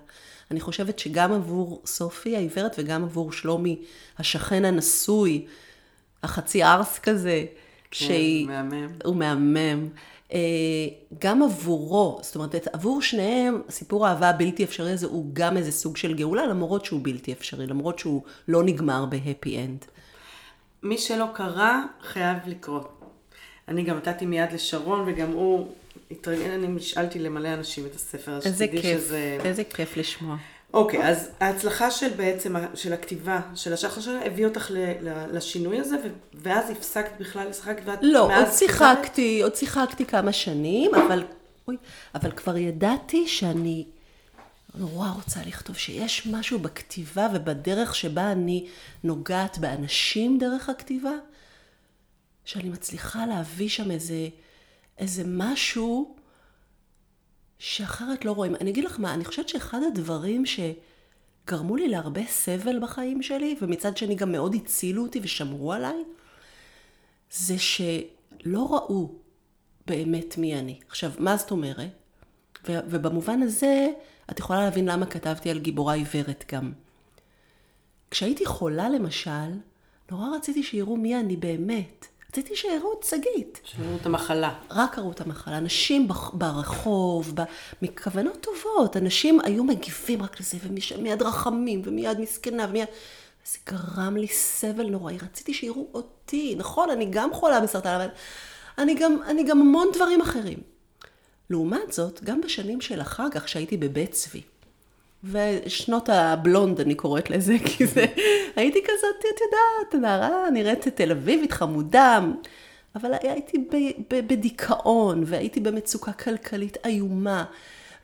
אני חושבת שגם עבור סופי העיוורת וגם עבור שלומי השכן הנשוי, החצי ארס כזה, שהיא... מהמם. הוא מהמם. אה, גם עבורו, זאת אומרת, עבור שניהם, סיפור האהבה הבלתי אפשרי הזה הוא גם איזה סוג של גאולה, למרות שהוא בלתי אפשרי, למרות שהוא לא נגמר בהפי אנד. מי שלא קרא, חייב לקרוא. אני גם נתתי מיד לשרון, וגם הוא התרגל, אני נשאלתי למלא אנשים את הספר, אז שתדעי שזה... איזה כיף לשמוע. אוקיי, אז ההצלחה של בעצם, של הכתיבה, של השחר שלה, הביא אותך ל- ל- לשינוי הזה, ו- ואז הפסקת בכלל לשחק, ואת לא, עוד שיחקתי, עוד שיחקתי כמה שנים, אבל, אוי, אבל כבר ידעתי שאני נורא רוצה לכתוב, שיש משהו בכתיבה ובדרך שבה אני נוגעת באנשים דרך הכתיבה, שאני מצליחה להביא שם איזה, איזה משהו שאחרת לא רואים. אני אגיד לך מה, אני חושבת שאחד הדברים שגרמו לי להרבה סבל בחיים שלי, ומצד שני גם מאוד הצילו אותי ושמרו עליי, זה שלא ראו באמת מי אני. עכשיו, מה זאת אומרת? ו- ובמובן הזה, את יכולה להבין למה כתבתי על גיבורה עיוורת גם. כשהייתי חולה למשל, נורא רציתי שיראו מי אני באמת. רציתי שיראו את שגית. שיראו את המחלה. רק קראו את המחלה. אנשים ברחוב, ב- מכוונות טובות, אנשים היו מגיבים רק לזה, ומיד רחמים, ומיד מסכנה, ומיד... זה גרם לי סבל נוראי. רציתי שיראו אותי. נכון, אני גם חולה בסרטן, אבל אני גם, אני גם המון דברים אחרים. לעומת זאת, גם בשנים של אחר כך, שהייתי בבית צבי, ושנות הבלונד, אני קוראת לזה, כי זה, הייתי כזאת, את יודעת, נערה נראית תל אביבית, חמודה, אבל הייתי ב, ב, בדיכאון, והייתי במצוקה כלכלית איומה,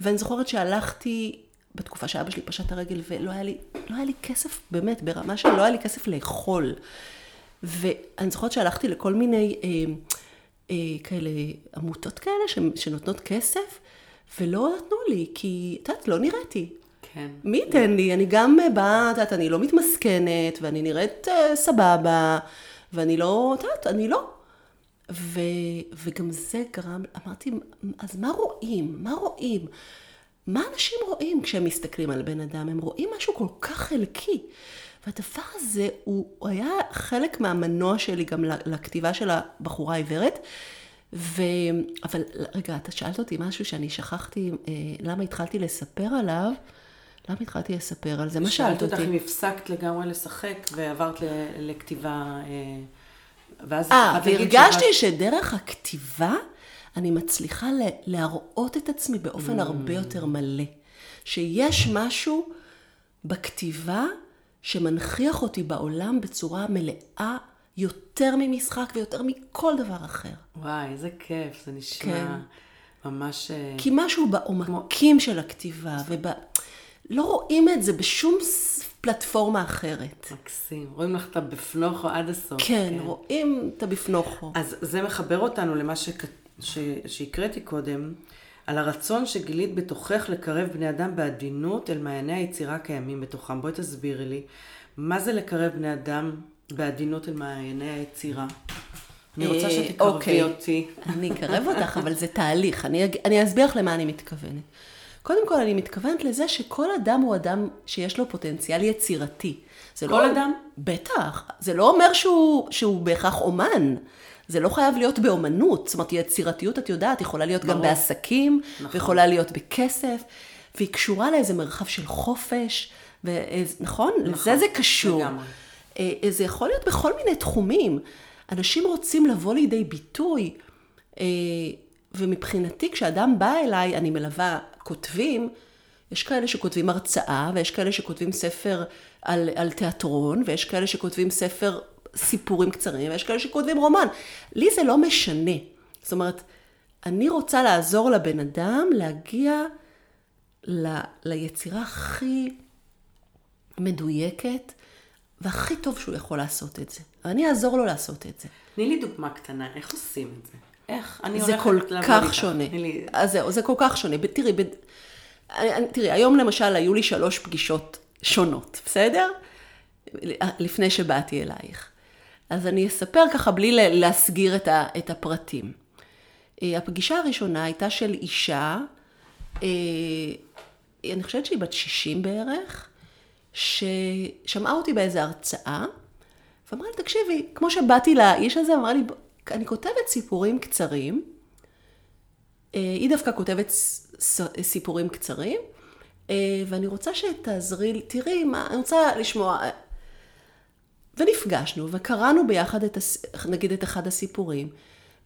ואני זוכרת שהלכתי, בתקופה שאבא שלי פשט הרגל, ולא היה לי, לא היה לי כסף, באמת, ברמה שלא היה לי כסף לאכול. ואני זוכרת שהלכתי לכל מיני אה, אה, כאלה עמותות כאלה שנותנות כסף, ולא נתנו לי, כי, את יודעת, לא נראיתי. כן. מי ייתן לי? אני גם באה, את יודעת, אני לא מתמסכנת, ואני נראית uh, סבבה, ואני לא, את יודעת, אני לא. ו, וגם זה גרם, אמרתי, אז מה רואים? מה רואים? מה אנשים רואים כשהם מסתכלים על בן אדם? הם רואים משהו כל כך חלקי. והדבר הזה, הוא, הוא היה חלק מהמנוע שלי גם לכתיבה של הבחורה העיוורת. ו... אבל רגע, אתה שאלת אותי משהו שאני שכחתי, אה, למה התחלתי לספר עליו. למה התחלתי לספר על זה? מה שאלת אותי? שאלת אותך אם הפסקת לגמרי לשחק ועברת לכתיבה, אה, ואז... אה, והרגשתי שבאת- שדרך הכתיבה אני מצליחה להראות את עצמי באופן הרבה יותר מלא. שיש משהו בכתיבה שמנכיח אותי בעולם בצורה מלאה יותר ממשחק ויותר מכל דבר אחר. וואי, איזה כיף, זה נשמע כן. ממש... אה, כי משהו בעומקים של הכתיבה, וב... לא רואים את זה בשום פלטפורמה אחרת. מקסים. רואים לך את הבפנוכו עד הסוף. כן, רואים את הבפנוכו. אז זה מחבר אותנו למה שכ... ש... שהקראתי קודם, על הרצון שגילית בתוכך לקרב בני אדם בעדינות אל מעייני היצירה הקיימים בתוכם. בואי תסבירי לי, מה זה לקרב בני אדם בעדינות אל מעייני היצירה? אני רוצה אה, שתקרבי אוקיי. אותי. אני אקרב אותך, אבל זה תהליך. אני, אני אסביר לך למה אני מתכוונת. קודם כל, אני מתכוונת לזה שכל אדם הוא אדם שיש לו פוטנציאל יצירתי. זה כל לא, אדם? בטח. זה לא אומר שהוא, שהוא בהכרח אומן. זה לא חייב להיות באומנות. זאת אומרת, יצירתיות, את יודעת, יכולה להיות גם ברור. בעסקים, נכון. ויכולה להיות בכסף, והיא קשורה לאיזה מרחב של חופש, ואיז, נכון? נכון, לזה זה קשור. לגמרי. אה, זה יכול להיות בכל מיני תחומים. אנשים רוצים לבוא לידי ביטוי, אה, ומבחינתי, כשאדם בא אליי, אני מלווה כותבים, יש כאלה שכותבים הרצאה, ויש כאלה שכותבים ספר על, על תיאטרון, ויש כאלה שכותבים ספר סיפורים קצרים, ויש כאלה שכותבים רומן. לי זה לא משנה. זאת אומרת, אני רוצה לעזור לבן אדם להגיע ל, ליצירה הכי מדויקת, והכי טוב שהוא יכול לעשות את זה. ואני אעזור לו לעשות את זה. תני לי דוגמה קטנה, איך עושים את זה? איך? אני זה הולכת כל לעבוד כך איתך. שונה. תני לי- אז זהו, זה כל כך שונה. תראי, ב... תראי, היום למשל היו לי שלוש פגישות שונות, בסדר? לפני שבאתי אלייך. אז אני אספר ככה בלי להסגיר את, ה, את הפרטים. אה, הפגישה הראשונה הייתה של אישה, אה, אני חושבת שהיא בת 60 בערך, ששמעה אותי באיזו הרצאה, ואמרה לי, תקשיבי, כמו שבאתי לאיש הזה, אמרה לי, "ב- אני כותבת סיפורים קצרים, אה, היא דווקא כותבת סיפורים קצרים, אה, ואני רוצה שתעזרי תראי, מה, אני רוצה לשמוע. אה, ונפגשנו, וקראנו ביחד את, נגיד, את אחד הסיפורים,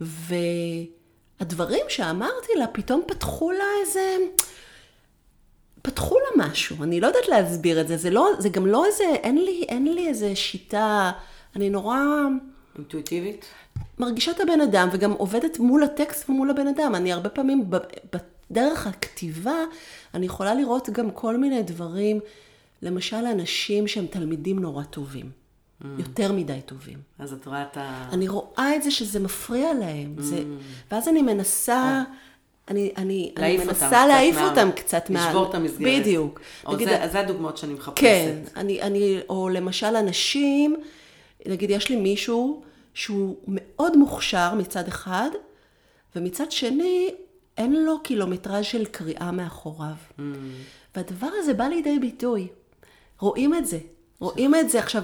והדברים שאמרתי לה, פתאום פתחו לה איזה... פתחו לה משהו, אני לא יודעת להסביר את זה, זה, לא, זה גם לא איזה, אין לי, אין לי איזה שיטה, אני נורא אינטואיטיבית? מרגישה את הבן אדם וגם עובדת מול הטקסט ומול הבן אדם. אני הרבה פעמים, בדרך הכתיבה, אני יכולה לראות גם כל מיני דברים, למשל אנשים שהם תלמידים נורא טובים, Mm. יותר מדי טובים. אז את רואה את ה... אני רואה את זה שזה מפריע להם, זה, ואז אני מנסה, אני, אני, אני להעיף אותם מנסה קצת להעיף מה- אותם קצת מה... לשבור את המסגרת. בדיוק. או נגיד, זה, זה הדוגמאות שאני מחפשת. כן, אני, אני, או למשל אנשים, נגיד יש לי מישהו שהוא מאוד מוכשר מצד אחד, ומצד שני אין לו קילומטראז' של קריאה מאחוריו. Mm. והדבר הזה בא לידי ביטוי. רואים את זה. רואים את זה. עכשיו,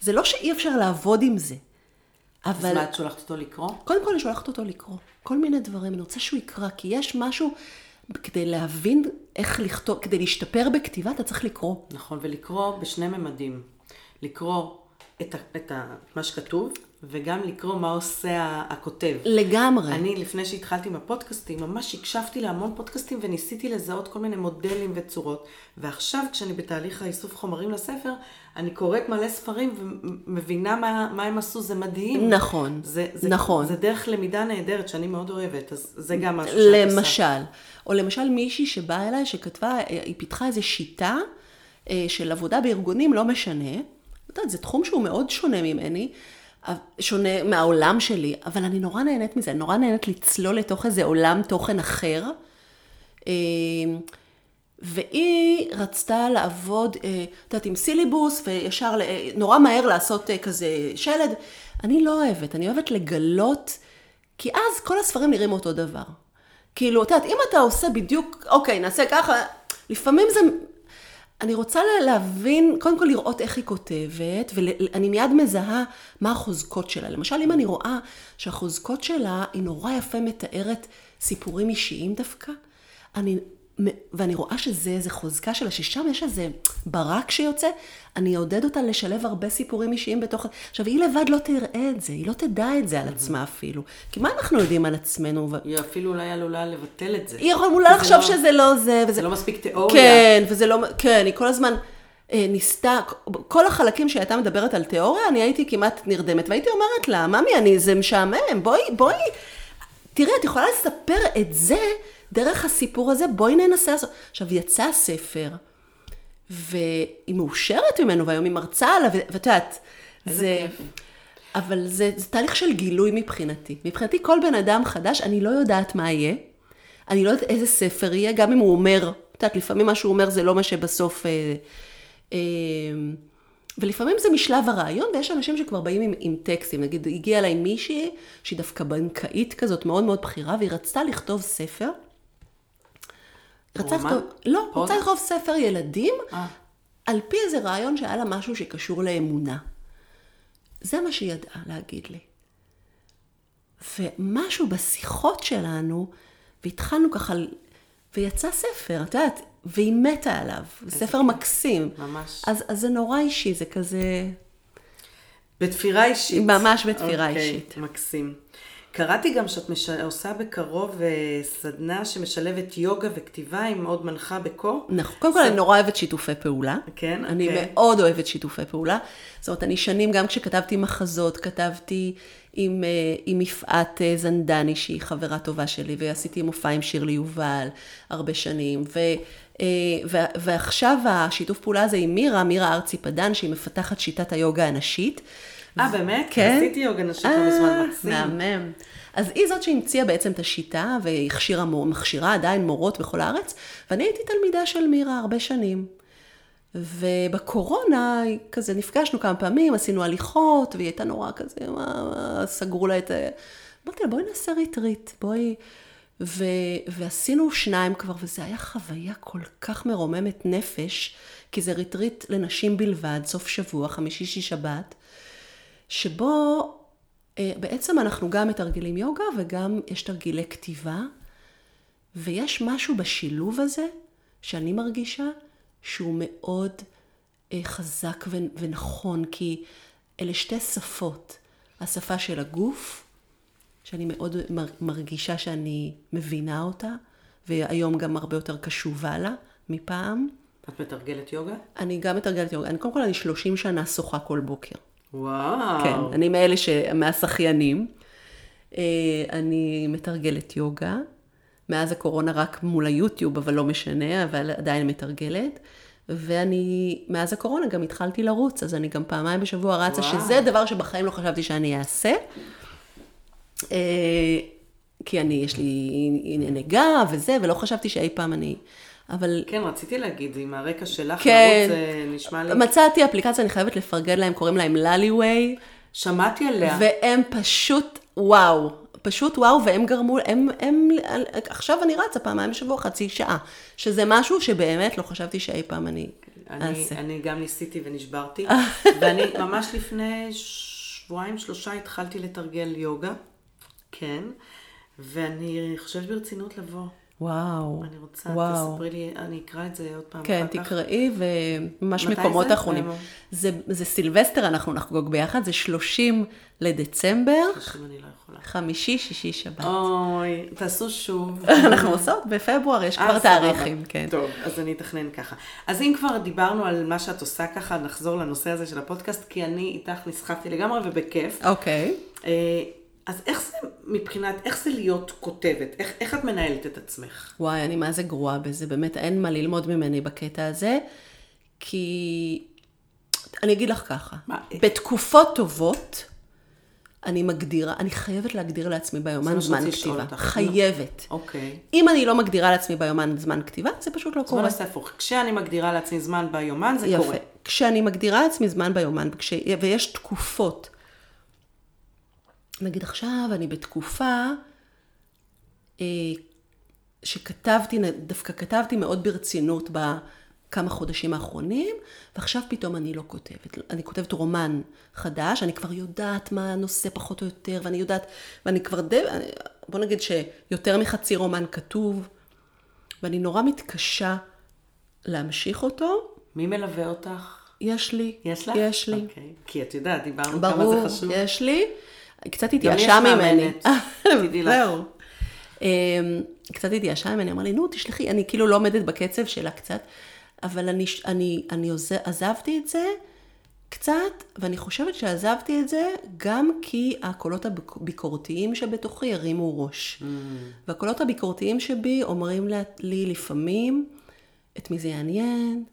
זה לא שאי אפשר לעבוד עם זה, אז אבל... מה, את שולחת אותו לקרוא? קודם כל אני שולחת אותו לקרוא. כל מיני דברים, אני רוצה שהוא יקרא, כי יש משהו, כדי להבין איך לכתוב, כדי להשתפר בכתיבה, אתה צריך לקרוא. נכון, ולקרוא בשני ממדים. לקרוא את, ה, את ה, מה שכתוב, וגם לקרוא מה עושה הכותב. לגמרי. אני, לפני שהתחלתי עם הפודקאסטים, ממש הקשבתי להמון פודקאסטים וניסיתי לזהות כל מיני מודלים וצורות. ועכשיו, כשאני בתהליך האיסוף חומרים לספר, אני קוראת מלא ספרים ומבינה מה, מה הם עשו, זה מדהים. נכון, זה, זה, נכון. זה דרך למידה נהדרת שאני מאוד אוהבת, אז זה גם משהו שאת עושה. למשל, או למשל מישהי שבאה אליי, שכתבה, היא פיתחה איזו שיטה אה, של עבודה בארגונים, לא משנה. את יודעת, זה תחום שהוא מאוד שונה ממני, שונה מהעולם שלי, אבל אני נורא נהנית מזה, אני נורא נהנית לצלול לתוך איזה עולם תוכן אחר. אה, והיא רצתה לעבוד, אה, את יודעת, עם סיליבוס, וישר, אה, נורא מהר לעשות כזה שלד. אני לא אוהבת, אני אוהבת לגלות, כי אז כל הספרים נראים אותו דבר. כאילו, את יודעת, אם אתה עושה בדיוק, אוקיי, נעשה ככה, לפעמים זה... אני רוצה לה- להבין, קודם כל לראות איך היא כותבת, ואני מיד מזהה מה החוזקות שלה. למשל, אם אני רואה שהחוזקות שלה, היא נורא יפה מתארת סיפורים אישיים דווקא, אני, ואני רואה שזה איזה חוזקה שלה, ששם יש איזה ברק שיוצא, אני אעודד אותה לשלב הרבה סיפורים אישיים בתוך... עכשיו, היא לבד לא תראה את זה, היא לא תדע את זה על עצמה אפילו. כי מה אנחנו יודעים על עצמנו? היא אפילו אולי עלולה לבטל את זה. היא יכולה אולי לחשוב לא- שזה לא זה, וזה זה לא מספיק תיאוריה. כן, וזה לא, כן, היא כל הזמן אה, ניסתה, כל החלקים שהיא הייתה מדברת על תיאוריה, אני הייתי כמעט נרדמת, והייתי אומרת לה, ממי, אני, זה משעמם, בואי, בואי, תראי, את יכולה לספר את זה דרך הסיפור הזה, בואי ננסה לעשות. עכשיו, יצא הספר, והיא מאושרת ממנו, והיום היא מרצה עליו, ואת יודעת, זה... כיף. אבל זה, זה תהליך של גילוי מבחינתי. מבחינתי כל בן אדם חדש, אני לא יודעת מה יהיה. אני לא יודעת איזה ספר יהיה, גם אם הוא אומר, את יודעת, לפעמים מה שהוא אומר זה לא מה שבסוף... אה, אה, ולפעמים זה משלב הרעיון, ויש אנשים שכבר באים עם, עם טקסטים. נגיד, הגיעה אליי מישהי, שהיא דווקא בנקאית כזאת, מאוד מאוד בכירה, והיא רצתה לכתוב ספר. רומן? לכתוב, לא? רצתה לכתוב ספר ילדים, אה. על פי איזה רעיון שהיה לה משהו שקשור לאמונה. זה מה שהיא ידעה להגיד לי. ומשהו בשיחות שלנו, והתחלנו ככה, ויצא ספר, את יודעת, והיא מתה עליו, ספר מקסים. ממש. אז, אז זה נורא אישי, זה כזה... בתפירה אישית. ממש בתפירה אוקיי, אישית. מקסים. קראתי גם שאת מש... עושה בקרוב אה, סדנה שמשלבת יוגה וכתיבה עם עוד מנחה בקו. נכון, קודם כל אני נורא אוהבת שיתופי פעולה. כן, אני אוקיי. מאוד אוהבת שיתופי פעולה. זאת אומרת, אני שנים, גם כשכתבתי מחזות, כתבתי עם, אה, עם יפעת אה, זנדני, שהיא חברה טובה שלי, ועשיתי מופע עם שירלי יובל הרבה שנים. ו, ו, ועכשיו השיתוף פעולה הזה עם מירה, מירה ארצי פדן, שהיא מפתחת שיטת היוגה הנשית. אה, באמת? כן. עשיתי יוגה נשית לא מזמן אה, מקסים. מהמם. אז היא זאת שהמציאה בעצם את השיטה, והכשירה, מכשירה עדיין מורות בכל הארץ, ואני הייתי תלמידה של מירה הרבה שנים. ובקורונה, כזה נפגשנו כמה פעמים, עשינו הליכות, והיא הייתה נורא כזה, מה, מה, סגרו לה את ה... אמרתי לה, בואי נעשה ריטריט, בואי... ו... ועשינו שניים כבר, וזו הייתה חוויה כל כך מרוממת נפש, כי זה ריטריט לנשים בלבד, סוף שבוע, חמישי, שישי, שבת, שבו אה, בעצם אנחנו גם מתרגלים יוגה וגם יש תרגילי כתיבה, ויש משהו בשילוב הזה, שאני מרגישה, שהוא מאוד אה, חזק ונכון, כי אלה שתי שפות. השפה של הגוף, שאני מאוד מר- מרגישה שאני מבינה אותה, והיום גם הרבה יותר קשובה לה מפעם. את מתרגלת יוגה? אני גם מתרגלת יוגה. אני, קודם כל, אני 30 שנה שוחה כל בוקר. וואו. כן, אני מאלה ש... מהשחיינים. אה, אני מתרגלת יוגה. מאז הקורונה רק מול היוטיוב, אבל לא משנה, אבל עדיין מתרגלת. ואני, מאז הקורונה גם התחלתי לרוץ, אז אני גם פעמיים בשבוע רצה, וואו. שזה דבר שבחיים לא חשבתי שאני אעשה. אה, כי אני, יש לי ענייני גב וזה, ולא חשבתי שאי פעם אני... אבל כן, רציתי להגיד, עם הרקע שלך, כן. לרוץ זה נשמע לי... מצאתי אפליקציה, אני חייבת לפרגן להם, קוראים להם לאלי-ווי. שמעתי עליה. והם פשוט וואו, פשוט וואו, והם גרמו, הם, הם, עכשיו אני רצה פעמיים בשבוע, חצי שעה, שזה משהו שבאמת לא חשבתי שאי פעם אני אני, אעשה. אני גם ניסיתי ונשברתי, ואני ממש לפני שבועיים, שלושה התחלתי לתרגל יוגה, כן, ואני חושבת ברצינות לבוא. וואו, אני רוצה, וואו. תספרי לי, אני אקרא את זה עוד פעם כן, אחר כך. תקראי, וממש מקומות זה? אחרונים. למה? זה, זה סילבסטר, אנחנו נחגוג ביחד, זה 30 לדצמבר, עכשיו אני לא יכולה. חמישי, שישי, שבת. אוי, תעשו שוב. אנחנו עושות בפברואר, יש אה, כבר סבבה. תאריכים, כן. טוב, אז אני אתכנן ככה. אז אם כבר דיברנו על מה שאת עושה ככה, נחזור לנושא הזה של הפודקאסט, כי אני איתך נסחפתי לגמרי ובכיף. אוקיי. אה, אז איך זה מבחינת, איך זה להיות כותבת? איך, איך את מנהלת את עצמך? וואי, אני מה זה גרועה בזה, באמת אין מה ללמוד ממני בקטע הזה, כי אני אגיד לך ככה, מה? בתקופות טובות, אני מגדירה, אני חייבת להגדיר לעצמי ביומן זמן כתיבה. אותך. חייבת. אוקיי. אם אני לא מגדירה לעצמי ביומן זמן כתיבה, זה פשוט לא קורה. נעשה הפוך. כשאני מגדירה לעצמי זמן ביומן, זה יפה. קורה. כשאני מגדירה לעצמי זמן ביומן, וכש... ויש תקופות, נגיד עכשיו אני בתקופה אה, שכתבתי, דווקא כתבתי מאוד ברצינות בכמה חודשים האחרונים, ועכשיו פתאום אני לא כותבת. אני כותבת רומן חדש, אני כבר יודעת מה הנושא פחות או יותר, ואני יודעת, ואני כבר די, בוא נגיד שיותר מחצי רומן כתוב, ואני נורא מתקשה להמשיך אותו. מי מלווה אותך? יש לי. יש לך? יש לי. אוקיי. כי את יודעת, דיברנו כמה ברור, זה חשוב. יש לי. קצת התייאשה ממני. תדעי לך. זהו. אמ, קצת התייאשה ממני, אמרה לי, נו, תשלחי, אני כאילו לא עומדת בקצב שלה קצת, אבל אני, אני, אני עוז- עזבתי את זה קצת, ואני חושבת שעזבתי את זה גם כי הקולות הביקורתיים שבתוכי הרימו ראש. Mm. והקולות הביקורתיים שבי אומרים לי לפעמים, את מי זה יעניין,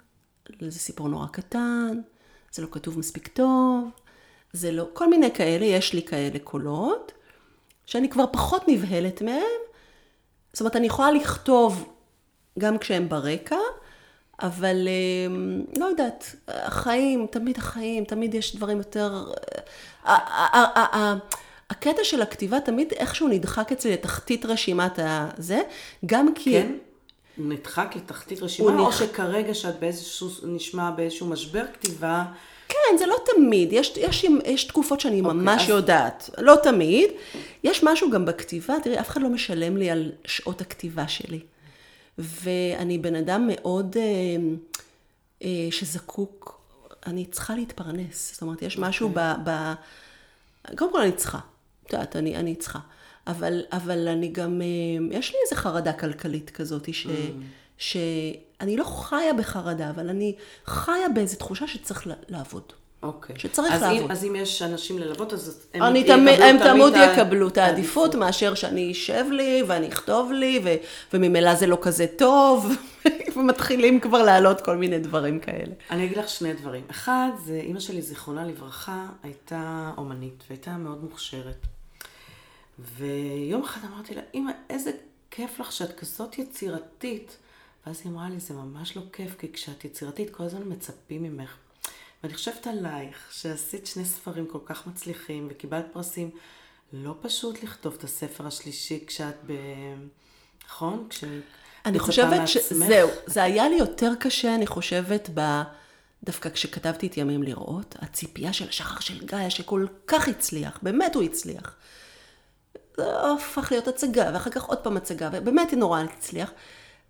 זה סיפור נורא קטן, זה לא כתוב מספיק טוב, זה לא, כל מיני כאלה, יש לי כאלה קולות, שאני כבר פחות נבהלת מהם. זאת אומרת, אני יכולה לכתוב גם כשהם ברקע, אבל אמ, לא יודעת, החיים, תמיד החיים, תמיד יש דברים יותר... הקטע של הכתיבה תמיד איכשהו נדחק אצלי לתחתית רשימת הזה, גם כי... כן? נדחק לתחתית רשימה, או נדח- שכרגע שאת באיזשהו, נשמע באיזשהו משבר כתיבה, כן, זה לא תמיד, יש, יש, יש תקופות שאני ממש אז- יודעת, לא תמיד. יש משהו גם בכתיבה, תראי, אף אחד לא משלם לי על שעות הכתיבה שלי. ואני בן אדם מאוד אה, אה, שזקוק, אני צריכה להתפרנס. זאת אומרת, יש משהו ב... ב... קודם כל אני צריכה, את יודעת, אני, אני צריכה. אבל, אבל אני גם, אה, יש לי איזו חרדה כלכלית כזאת, ש, שאני לא חיה בחרדה, אבל אני חיה באיזו תחושה שצריך לעבוד. אוקיי. שצריך אז לעבוד. אם, אז אם יש אנשים ללוות, אז הם אני יקבלו תמיד, הם תמיד יקבלו את העדיפות מאשר שאני אשב לי ואני אכתוב לי, ו, וממילא זה לא כזה טוב, ומתחילים כבר לעלות כל מיני דברים כאלה. אני אגיד לך שני דברים. אחד, זה אימא שלי, זיכרונה לברכה, הייתה אומנית, והייתה מאוד מוכשרת. ויום אחד אמרתי לה, אימא, איזה כיף לך שאת כזאת יצירתית. ואז היא אמרה לי, זה ממש לא כיף, כי כשאת יצירתית, כל הזמן מצפים ממך. ואני חושבת עלייך, שעשית שני ספרים כל כך מצליחים, וקיבלת פרסים. לא פשוט לכתוב את הספר השלישי כשאת ב... נכון? כש... אני חושבת. שזהו, זה היה לי יותר קשה, אני חושבת, ב... דווקא כשכתבתי את ימים לראות, הציפייה של השחר של גיא, שכל כך הצליח, באמת הוא הצליח. זה הפך להיות הצגה, ואחר כך עוד פעם הצגה, ובאמת היא נורא הצליח.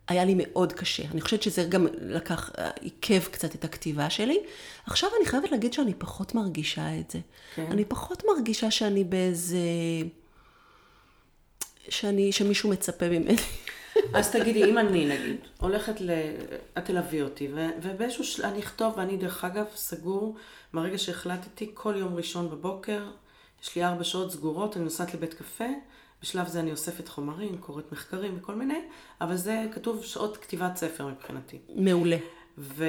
היה לי מאוד קשה. אני חושבת שזה גם לקח, עיכב קצת את הכתיבה שלי. עכשיו אני חייבת להגיד שאני פחות מרגישה את זה. כן. אני פחות מרגישה שאני באיזה... שאני, שמישהו מצפה ממני. אז תגידי, אם אני נגיד, הולכת ל... את תלווי אותי, ו... ובאיזשהו של... אני אכתוב, ואני דרך אגב סגור, מהרגע שהחלטתי, כל יום ראשון בבוקר, יש לי ארבע שעות סגורות, אני נוסעת לבית קפה, בשלב זה אני אוספת חומרים, קוראת מחקרים וכל מיני, אבל זה כתוב שעות כתיבת ספר מבחינתי. מעולה. ו...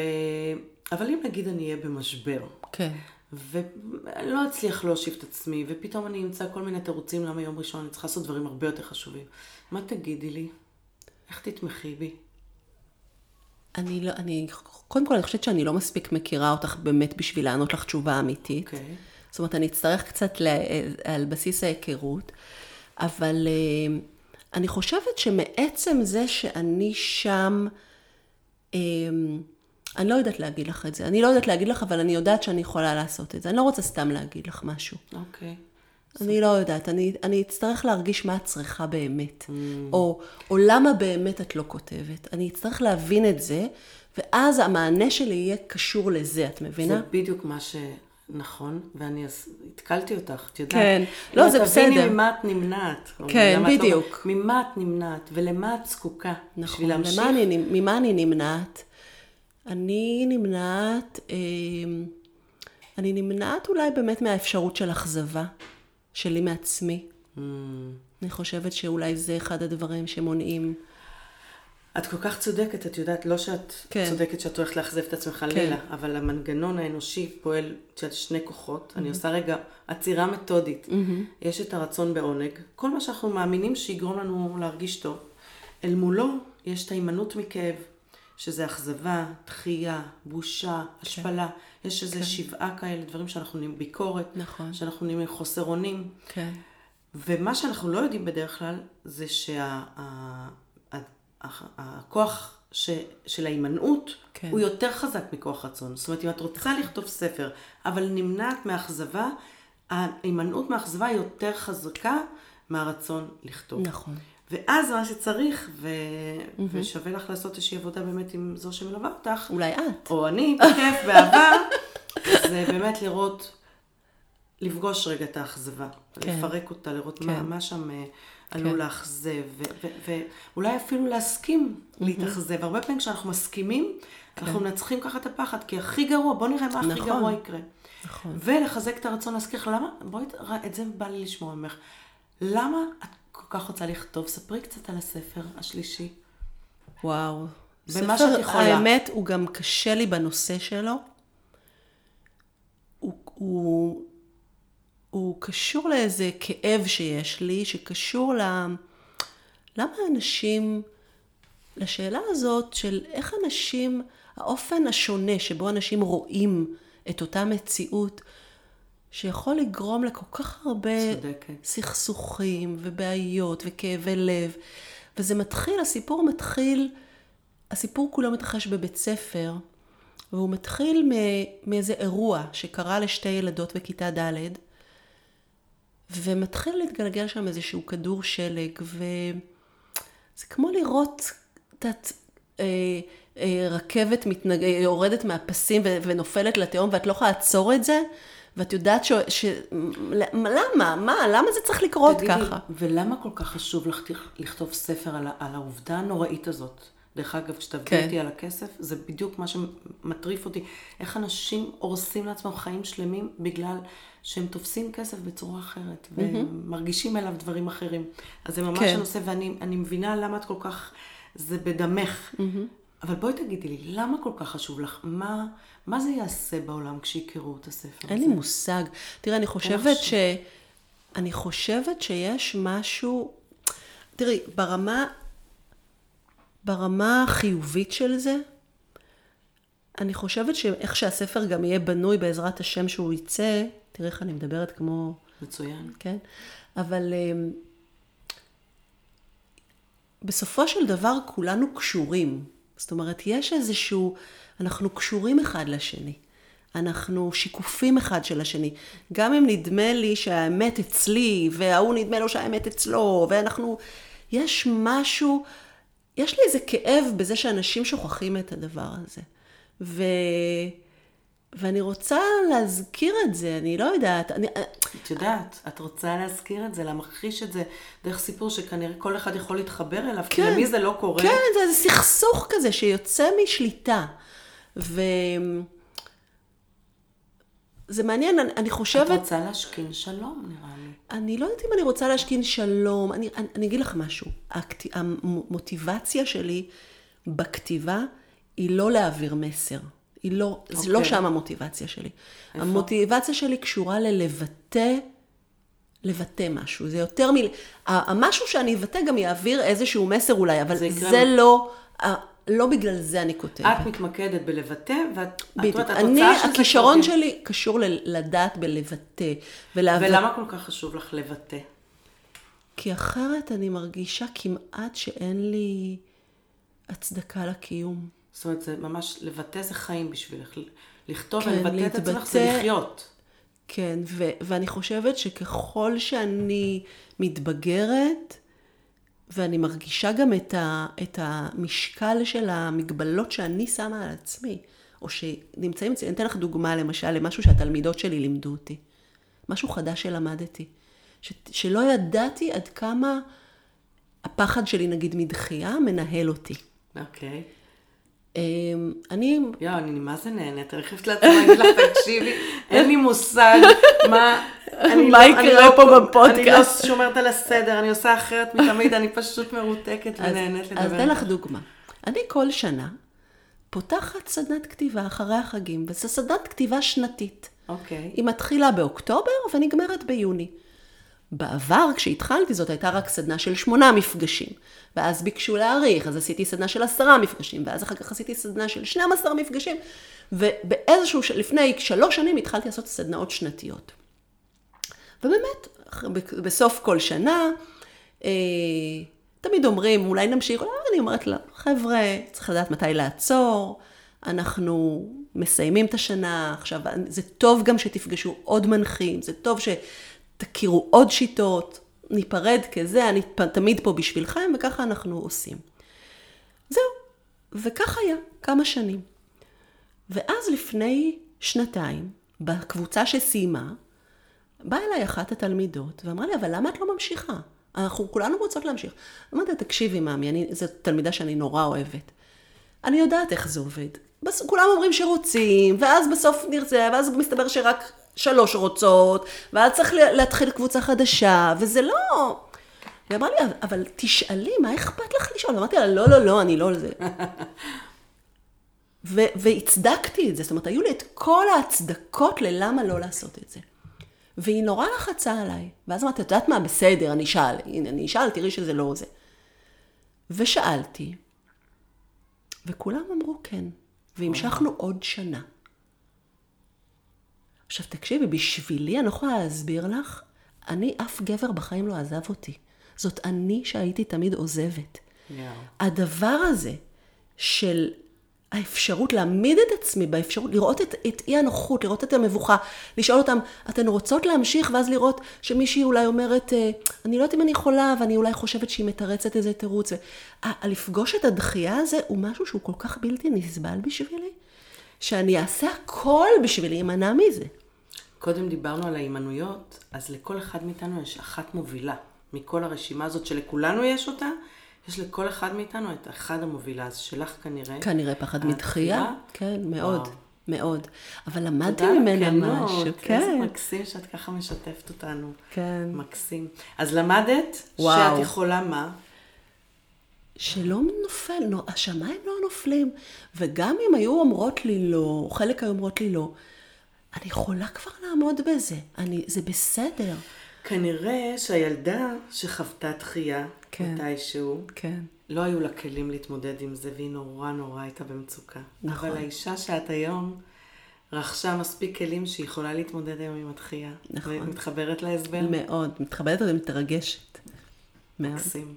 אבל אם נגיד אני אהיה במשבר, כן. ואני לא אצליח להושיב את עצמי, ופתאום אני אמצא כל מיני תירוצים למה יום ראשון אני צריכה לעשות דברים הרבה יותר חשובים. מה תגידי לי? איך תתמכי בי? אני לא, אני, קודם כל אני חושבת שאני לא מספיק מכירה אותך באמת בשביל לענות לך תשובה אמיתית. אוקיי. Okay. זאת אומרת, אני אצטרך קצת ל, על בסיס ההיכרות, אבל אה, אני חושבת שמעצם זה שאני שם, אה, אני לא יודעת להגיד לך את זה. אני לא יודעת להגיד לך, אבל אני יודעת שאני יכולה לעשות את זה. אני לא רוצה סתם להגיד לך משהו. אוקיי. אני לא יודעת, אני, אני אצטרך להרגיש מה את צריכה באמת, mm. או, או למה באמת את לא כותבת. אני אצטרך להבין את זה, ואז המענה שלי יהיה קשור לזה, את מבינה? זה בדיוק מה שנכון, ואני התקלתי אותך, את יודעת. כן, לא, זה בסדר. תביני ממה את נמנעת. כן, את בדיוק. לא, ממה את נמנעת, ולמה את זקוקה. נכון, בשביל להמשיך. למה אני, ממה אני נמנעת? אני נמנעת, אה, אני נמנעת אולי באמת מהאפשרות של אכזבה שלי מעצמי. Mm. אני חושבת שאולי זה אחד הדברים שמונעים. את כל כך צודקת, את יודעת, לא שאת כן. צודקת שאת הולכת לאכזב את עצמך חלילה, אבל המנגנון האנושי פועל, יודעת, שני כוחות. אני עושה רגע עצירה מתודית. יש את הרצון בעונג, כל מה שאנחנו מאמינים שיגרום לנו להרגיש טוב. אל מולו יש את ההימנעות מכאב, שזה אכזבה, דחייה, בושה, השפלה. יש איזה שבעה כאלה, דברים שאנחנו נהיים ביקורת, נכון. שאנחנו נהיים חוסר אונים. כן. ומה שאנחנו לא יודעים בדרך כלל, זה שהכוח ש, של ההימנעות כן. הוא יותר חזק מכוח רצון. זאת אומרת, אם את רוצה לכתוב ספר, אבל נמנעת מאכזבה, ההימנעות מאכזבה היא יותר חזקה מהרצון לכתוב. נכון. ואז מה שצריך, ו... mm-hmm. ושווה לך לעשות איזושהי עבודה באמת עם זו שמלווה אותך, אולי את. או אני, בכיף, באהבה, זה באמת לראות, לפגוש רגע את האכזבה, כן. לפרק אותה, לראות כן. מה, מה שם אה, עלול לאכזב, ואולי אפילו להסכים להתאכזב. הרבה פעמים כשאנחנו מסכימים, אנחנו מנצחים ככה את הפחד, כי הכי גרוע, בוא נראה מה הכי נכון. גרוע יקרה. נכון. ולחזק את הרצון להזכיר למה, בואי, את זה בא לי לשמוע ממך. למה את כל כך רוצה לכתוב? ספרי קצת על הספר השלישי. וואו. במה שאת יכולה. האמת, הוא גם קשה לי בנושא שלו. הוא, הוא, הוא קשור לאיזה כאב שיש לי, שקשור ל... למה אנשים... לשאלה הזאת של איך אנשים, האופן השונה שבו אנשים רואים את אותה מציאות, שיכול לגרום לכל כך הרבה צודקת. סכסוכים ובעיות וכאבי לב. וזה מתחיל, הסיפור מתחיל, הסיפור כולו מתרחש בבית ספר, והוא מתחיל מאיזה אירוע שקרה לשתי ילדות בכיתה ד', ומתחיל להתגלגל שם איזשהו כדור שלג, וזה כמו לראות ה- אה, אה, רכבת מתנג... אה, יורדת מהפסים ו- ונופלת לתהום, ואת לא יכולה לעצור את זה, ואת יודעת ש... ש... למה? מה? למה זה צריך לקרות תגידי, ככה? ולמה כל כך חשוב לך לכתוב ספר על, ה- על העובדה הנוראית הזאת? דרך אגב, כשתעבדי כן. איתי על הכסף, זה בדיוק מה שמטריף אותי. איך אנשים הורסים לעצמם חיים שלמים בגלל שהם תופסים כסף בצורה אחרת, ומרגישים אליו דברים אחרים. אז זה ממש כן. הנושא, ואני אני מבינה למה את כל כך, זה בדמך. אבל בואי תגידי לי, למה כל כך חשוב לך? מה, מה זה יעשה בעולם כשיקראו את הספר אין הזה? לי מושג. תראה, אני חושבת ש... אני חושבת שיש משהו... תראי, ברמה... ברמה החיובית של זה, אני חושבת שאיך שהספר גם יהיה בנוי בעזרת השם שהוא יצא, תראי איך אני מדברת כמו... מצוין. כן? אבל אמ, בסופו של דבר כולנו קשורים. זאת אומרת, יש איזשהו, אנחנו קשורים אחד לשני. אנחנו שיקופים אחד של השני. גם אם נדמה לי שהאמת אצלי, וההוא נדמה לו שהאמת אצלו, ואנחנו... יש משהו, יש לי איזה כאב בזה שאנשים שוכחים את הדבר הזה. ו... ואני רוצה להזכיר את זה, אני לא יודעת. אני... את יודעת, את רוצה להזכיר את זה, להמחיש את זה דרך סיפור שכנראה כל אחד יכול להתחבר אליו, כן, כי למי זה לא קורה. כן, זה איזה סכסוך כזה שיוצא משליטה. ו... זה מעניין, אני, אני חושבת... את רוצה להשכין שלום, נראה. אני לא יודעת אם אני רוצה להשכין שלום. אני, אני, אני אגיד לך משהו. הכת... המוטיבציה שלי בכתיבה היא לא להעביר מסר. היא לא, okay. זה לא אוקיי. שם המוטיבציה שלי. איפה? המוטיבציה שלי קשורה ללבטא, לבטא משהו. זה יותר מ... המשהו שאני אבטא גם יעביר איזשהו מסר אולי, אבל זה, זה לא... לא בגלל זה אני כותבת. את מתמקדת בלבטא, ואת בדיוק. את אני, הכישרון שלי קשור לדעת בלבטא. ולהב... ולמה כל כך חשוב לך לבטא? כי אחרת אני מרגישה כמעט שאין לי הצדקה לקיום. זאת אומרת, זה ממש, לבטא זה חיים בשבילך. לכתוב כן, ולבטא להתבטא, את עצמך זה לחיות. כן, ו- ואני חושבת שככל שאני מתבגרת, ואני מרגישה גם את, ה- את המשקל של המגבלות שאני שמה על עצמי, או שנמצאים אצלי, אני אתן לך דוגמה למשל למשהו שהתלמידות שלי לימדו אותי. משהו חדש שלמדתי. ש- שלא ידעתי עד כמה הפחד שלי, נגיד, מדחייה, מנהל אותי. אוקיי. Okay. אמ, אני... יואו, אני מה זה נהנית, אני חייבת לעצמי להגיד לך, תקשיבי, אין לי מושג מה... מה לא- יקרה לא פה בפודקאסט. אני לא שומרת על הסדר, אני עושה אחרת מתמיד, אני פשוט מרותקת ונהנית לדבר. אז אתן לך דוגמה. אני כל שנה פותחת סדנת כתיבה אחרי החגים, וזו סדנת כתיבה שנתית. אוקיי. היא מתחילה באוקטובר ונגמרת ביוני. בעבר, כשהתחלתי, זאת הייתה רק סדנה של שמונה מפגשים. ואז ביקשו להאריך, אז עשיתי סדנה של עשרה מפגשים, ואז אחר כך עשיתי סדנה של 12 מפגשים, ובאיזשהו, לפני שלוש שנים התחלתי לעשות סדנאות שנתיות. ובאמת, בסוף כל שנה, אה, תמיד אומרים, אולי נמשיך, אני אומרת לה, חבר'ה, צריך לדעת מתי לעצור, אנחנו מסיימים את השנה, עכשיו, זה טוב גם שתפגשו עוד מנחים, זה טוב שתכירו עוד שיטות, ניפרד כזה, אני תמיד פה בשבילכם, וככה אנחנו עושים. זהו, וכך היה, כמה שנים. ואז לפני שנתיים, בקבוצה שסיימה, באה אליי אחת התלמידות ואמרה לי, אבל למה את לא ממשיכה? אנחנו כולנו רוצות להמשיך. אמרתי תקשיבי, מאמי, זו תלמידה שאני נורא אוהבת. אני יודעת איך זה עובד. בס, כולם אומרים שרוצים, ואז בסוף נרצה, ואז מסתבר שרק שלוש רוצות, ואז צריך להתחיל קבוצה חדשה, וזה לא... היא אמרה לי, אבל תשאלי, מה אכפת לך לשאול? אמרתי לה, לא, לא, לא, אני לא על זה. והצדקתי את זה, זאת אומרת, היו לי את כל ההצדקות ללמה לא לעשות את זה. והיא נורא לחצה עליי. ואז אמרתי, את יודעת מה, בסדר, אני אשאל. הנה, אני אשאל, תראי שזה לא זה. ושאלתי, וכולם אמרו כן. והמשכנו עוד שנה. עכשיו תקשיבי, בשבילי, אני לא יכולה להסביר לך, אני, אף גבר בחיים לא עזב אותי. זאת אני שהייתי תמיד עוזבת. Yeah. הדבר הזה של האפשרות להעמיד את עצמי באפשרות, לראות את, את אי הנוחות, לראות את המבוכה, לשאול אותם, אתן רוצות להמשיך? ואז לראות שמישהי אולי אומרת, אה, אני לא יודעת אם אני יכולה, ואני אולי חושבת שהיא מתרצת איזה תירוץ. לפגוש את הדחייה הזה הוא משהו שהוא כל כך בלתי נסבל בשבילי, שאני אעשה הכל בשביל להימנע מזה. קודם דיברנו על ההימנויות, אז לכל אחד מאיתנו יש אחת מובילה מכל הרשימה הזאת שלכולנו יש אותה. יש לכל אחד מאיתנו את אחד המובילה, אז שלך כנראה. כנראה פחד מדחייה, כן, מאוד, וואו. מאוד. אבל למדתי ממנה משהו, כן. איזה מקסים שאת ככה משתפת אותנו. כן. מקסים. אז למדת וואו. שאת יכולה מה? שלא נופל, לא, השמיים לא נופלים. וגם אם היו אומרות לי לא, חלק היו אומרות לי לא, אני יכולה כבר לעמוד בזה, אני, זה בסדר. כנראה שהילדה שחוותה דחייה, כן, מתישהו, כן. לא היו לה כלים להתמודד עם זה, והיא נורא נורא הייתה במצוקה. נכון. אבל האישה שאת היום רכשה מספיק כלים שהיא יכולה להתמודד היום עם הדחייה. נכון. ומתחברת להסבר? מאוד, מתחברת ומתרגשת. מקסים.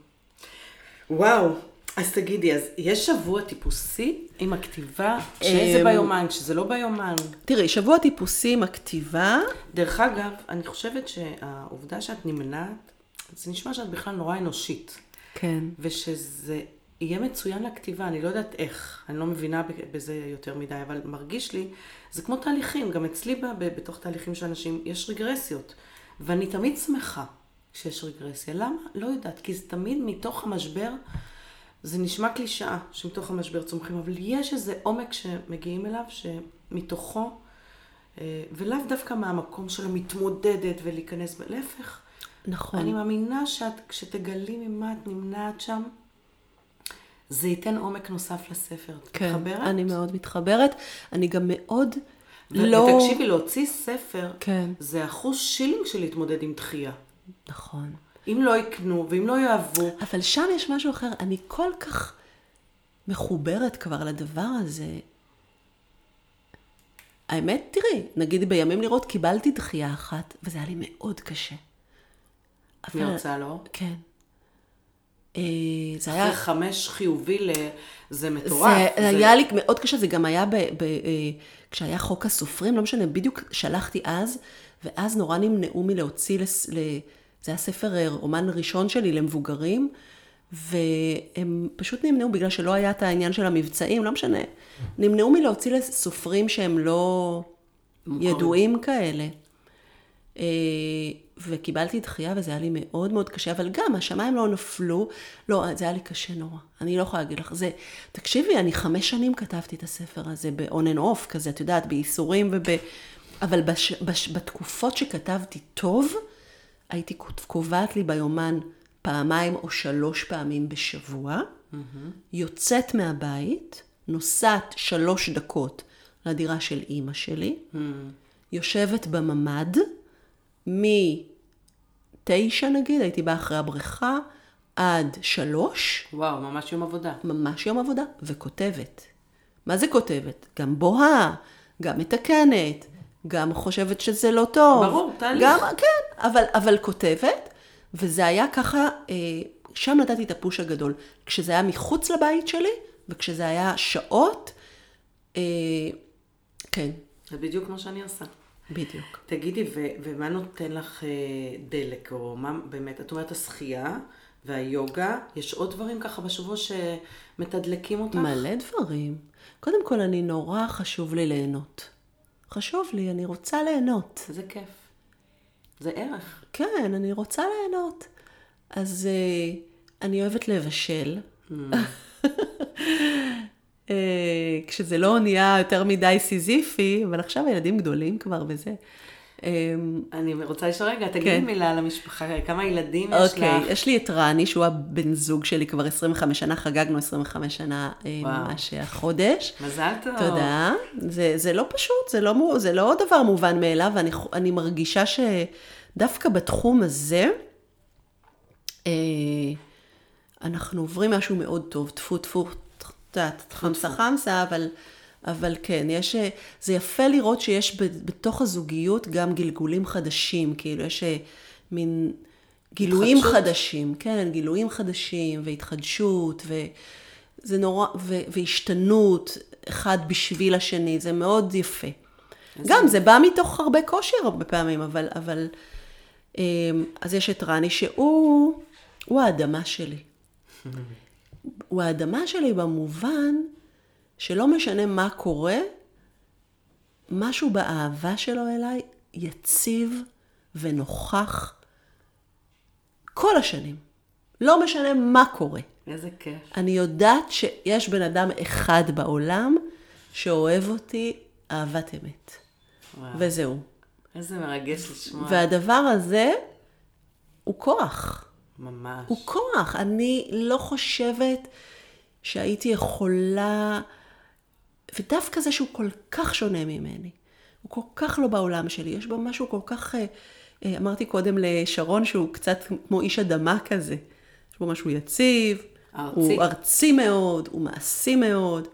וואו, אז תגידי, אז יש שבוע טיפוסי עם הכתיבה? שזה ביומן, שזה לא ביומן. תראי, שבוע טיפוסי עם הכתיבה, דרך אגב, אני חושבת שהעובדה שאת נמנעת, זה נשמע שאת בכלל נורא אנושית. כן. ושזה יהיה מצוין לכתיבה, אני לא יודעת איך, אני לא מבינה בזה יותר מדי, אבל מרגיש לי, זה כמו תהליכים, גם אצלי ב- ב- בתוך תהליכים של אנשים יש רגרסיות, ואני תמיד שמחה שיש רגרסיה. למה? לא יודעת, כי זה תמיד מתוך המשבר, זה נשמע קלישאה שמתוך המשבר צומחים, אבל יש איזה עומק שמגיעים אליו, שמתוכו, אה, ולאו דווקא מהמקום של המתמודדת ולהיכנס, להפך. נכון. אני מאמינה שאת, כשתגלי ממה את נמנעת שם, זה ייתן עומק נוסף לספר. את כן, מתחברת? אני מאוד מתחברת. אני גם מאוד ו- לא... ותקשיבי, להוציא ספר, כן. זה אחוז שילינג של להתמודד עם דחייה. נכון. אם לא יקנו, ואם לא יאהבו, אבל שם יש משהו אחר. אני כל כך מחוברת כבר לדבר הזה. האמת, תראי, נגיד בימים לראות קיבלתי דחייה אחת, וזה היה לי מאוד קשה. מהרצאה לא. כן. אה, זה אחרי היה... חמש חיובי, ל... זה מטורף. זה היה לי מאוד קשה, זה גם היה ב, ב, אה, כשהיה חוק הסופרים, לא משנה, בדיוק שלחתי אז, ואז נורא נמנעו מלהוציא, לס, זה היה ספר אה, רומן ראשון שלי למבוגרים, והם פשוט נמנעו בגלל שלא היה את העניין של המבצעים, לא משנה. נמנעו מלהוציא לסופרים שהם לא ידועים כאלה. אה, וקיבלתי דחייה וזה היה לי מאוד מאוד קשה, אבל גם השמיים לא נפלו, לא, זה היה לי קשה נורא, אני לא יכולה להגיד לך, זה, תקשיבי, אני חמש שנים כתבתי את הספר הזה ב-on and off כזה, את יודעת, בייסורים וב... אבל בש, בש, בתקופות שכתבתי טוב, הייתי קובעת לי ביומן פעמיים או שלוש פעמים בשבוע, יוצאת מהבית, נוסעת שלוש דקות לדירה של אימא שלי, יושבת בממ"ד, מתשע נגיד, הייתי באה אחרי הבריכה, עד שלוש, וואו, ממש יום עבודה. ממש יום עבודה, וכותבת. מה זה כותבת? גם בוהה, גם מתקנת, גם חושבת שזה לא טוב. ברור, תהליך. גם, כן, אבל, אבל כותבת, וזה היה ככה, אה, שם נתתי את הפוש הגדול. כשזה היה מחוץ לבית שלי, וכשזה היה שעות, אה, כן, זה בדיוק כמו שאני עושה. בדיוק. תגידי, ו- ומה נותן לך אה, דלק, או מה באמת, את אומרת השחייה והיוגה, יש עוד דברים ככה בשבוע שמתדלקים אותך? מלא דברים. קודם כל, אני נורא חשוב לי ליהנות. חשוב לי, אני רוצה ליהנות. איזה כיף. זה ערך. כן, אני רוצה ליהנות. אז uh, אני אוהבת לבשל. uh, כשזה לא נהיה יותר מדי סיזיפי, אבל עכשיו הילדים גדולים כבר וזה. Um, אני רוצה לשאול רגע, תגידי כן. מילה על המשפחה, כמה ילדים יש אוקיי, לך? יש לי את רני, שהוא הבן זוג שלי כבר 25 שנה, חגגנו 25 שנה אה, וואו. ממש החודש. מזל טוב. תודה. זה, זה לא פשוט, זה לא, זה לא דבר מובן מאליו, ואני מרגישה שדווקא בתחום הזה, אה, אנחנו עוברים משהו מאוד טוב, טפו טפו, חמסה חמסה, אבל, אבל כן, יש, זה יפה לראות שיש בתוך הזוגיות גם גלגולים חדשים, כאילו יש אה, מין גילויים התחדשות? חדשים, כן, גילויים חדשים והתחדשות, וזה נורא, ו, והשתנות אחד בשביל השני, זה מאוד יפה. גם, זה בא מתוך הרבה קושי הרבה פעמים, אבל, אבל, אה, אז יש את רני שהוא, הוא האדמה שלי. הוא האדמה שלי במובן שלא משנה מה קורה, משהו באהבה שלו אליי יציב ונוכח כל השנים. לא משנה מה קורה. איזה כיף. אני יודעת שיש בן אדם אחד בעולם שאוהב אותי אהבת אמת. וואו. וזהו. איזה מרגש לשמוע. והדבר הזה הוא כוח. ממש. הוא כוח. אני לא חושבת שהייתי יכולה, ודווקא זה שהוא כל כך שונה ממני, הוא כל כך לא בעולם שלי, יש בו משהו כל כך, אה, אה, אמרתי קודם לשרון שהוא קצת כמו איש אדמה כזה. יש בו משהו יציב, ארצי. הוא ארצי מאוד, הוא מעשי מאוד,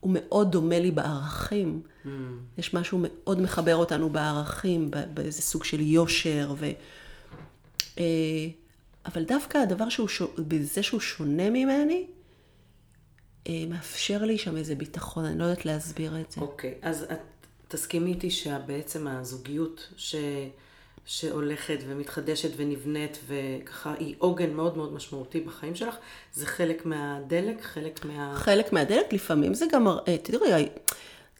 הוא מאוד דומה לי בערכים. Mm. יש משהו מאוד מחבר אותנו בערכים, באיזה סוג של יושר, ו... אה, אבל דווקא הדבר שהוא, בזה שהוא שונה ממני, מאפשר לי שם איזה ביטחון, אני לא יודעת להסביר את זה. אוקיי, אז את תסכימי איתי שבעצם הזוגיות ש... שהולכת ומתחדשת ונבנית וככה היא עוגן מאוד מאוד משמעותי בחיים שלך, זה חלק מהדלק, חלק מה... חלק מהדלק, לפעמים זה גם, אה, תראי,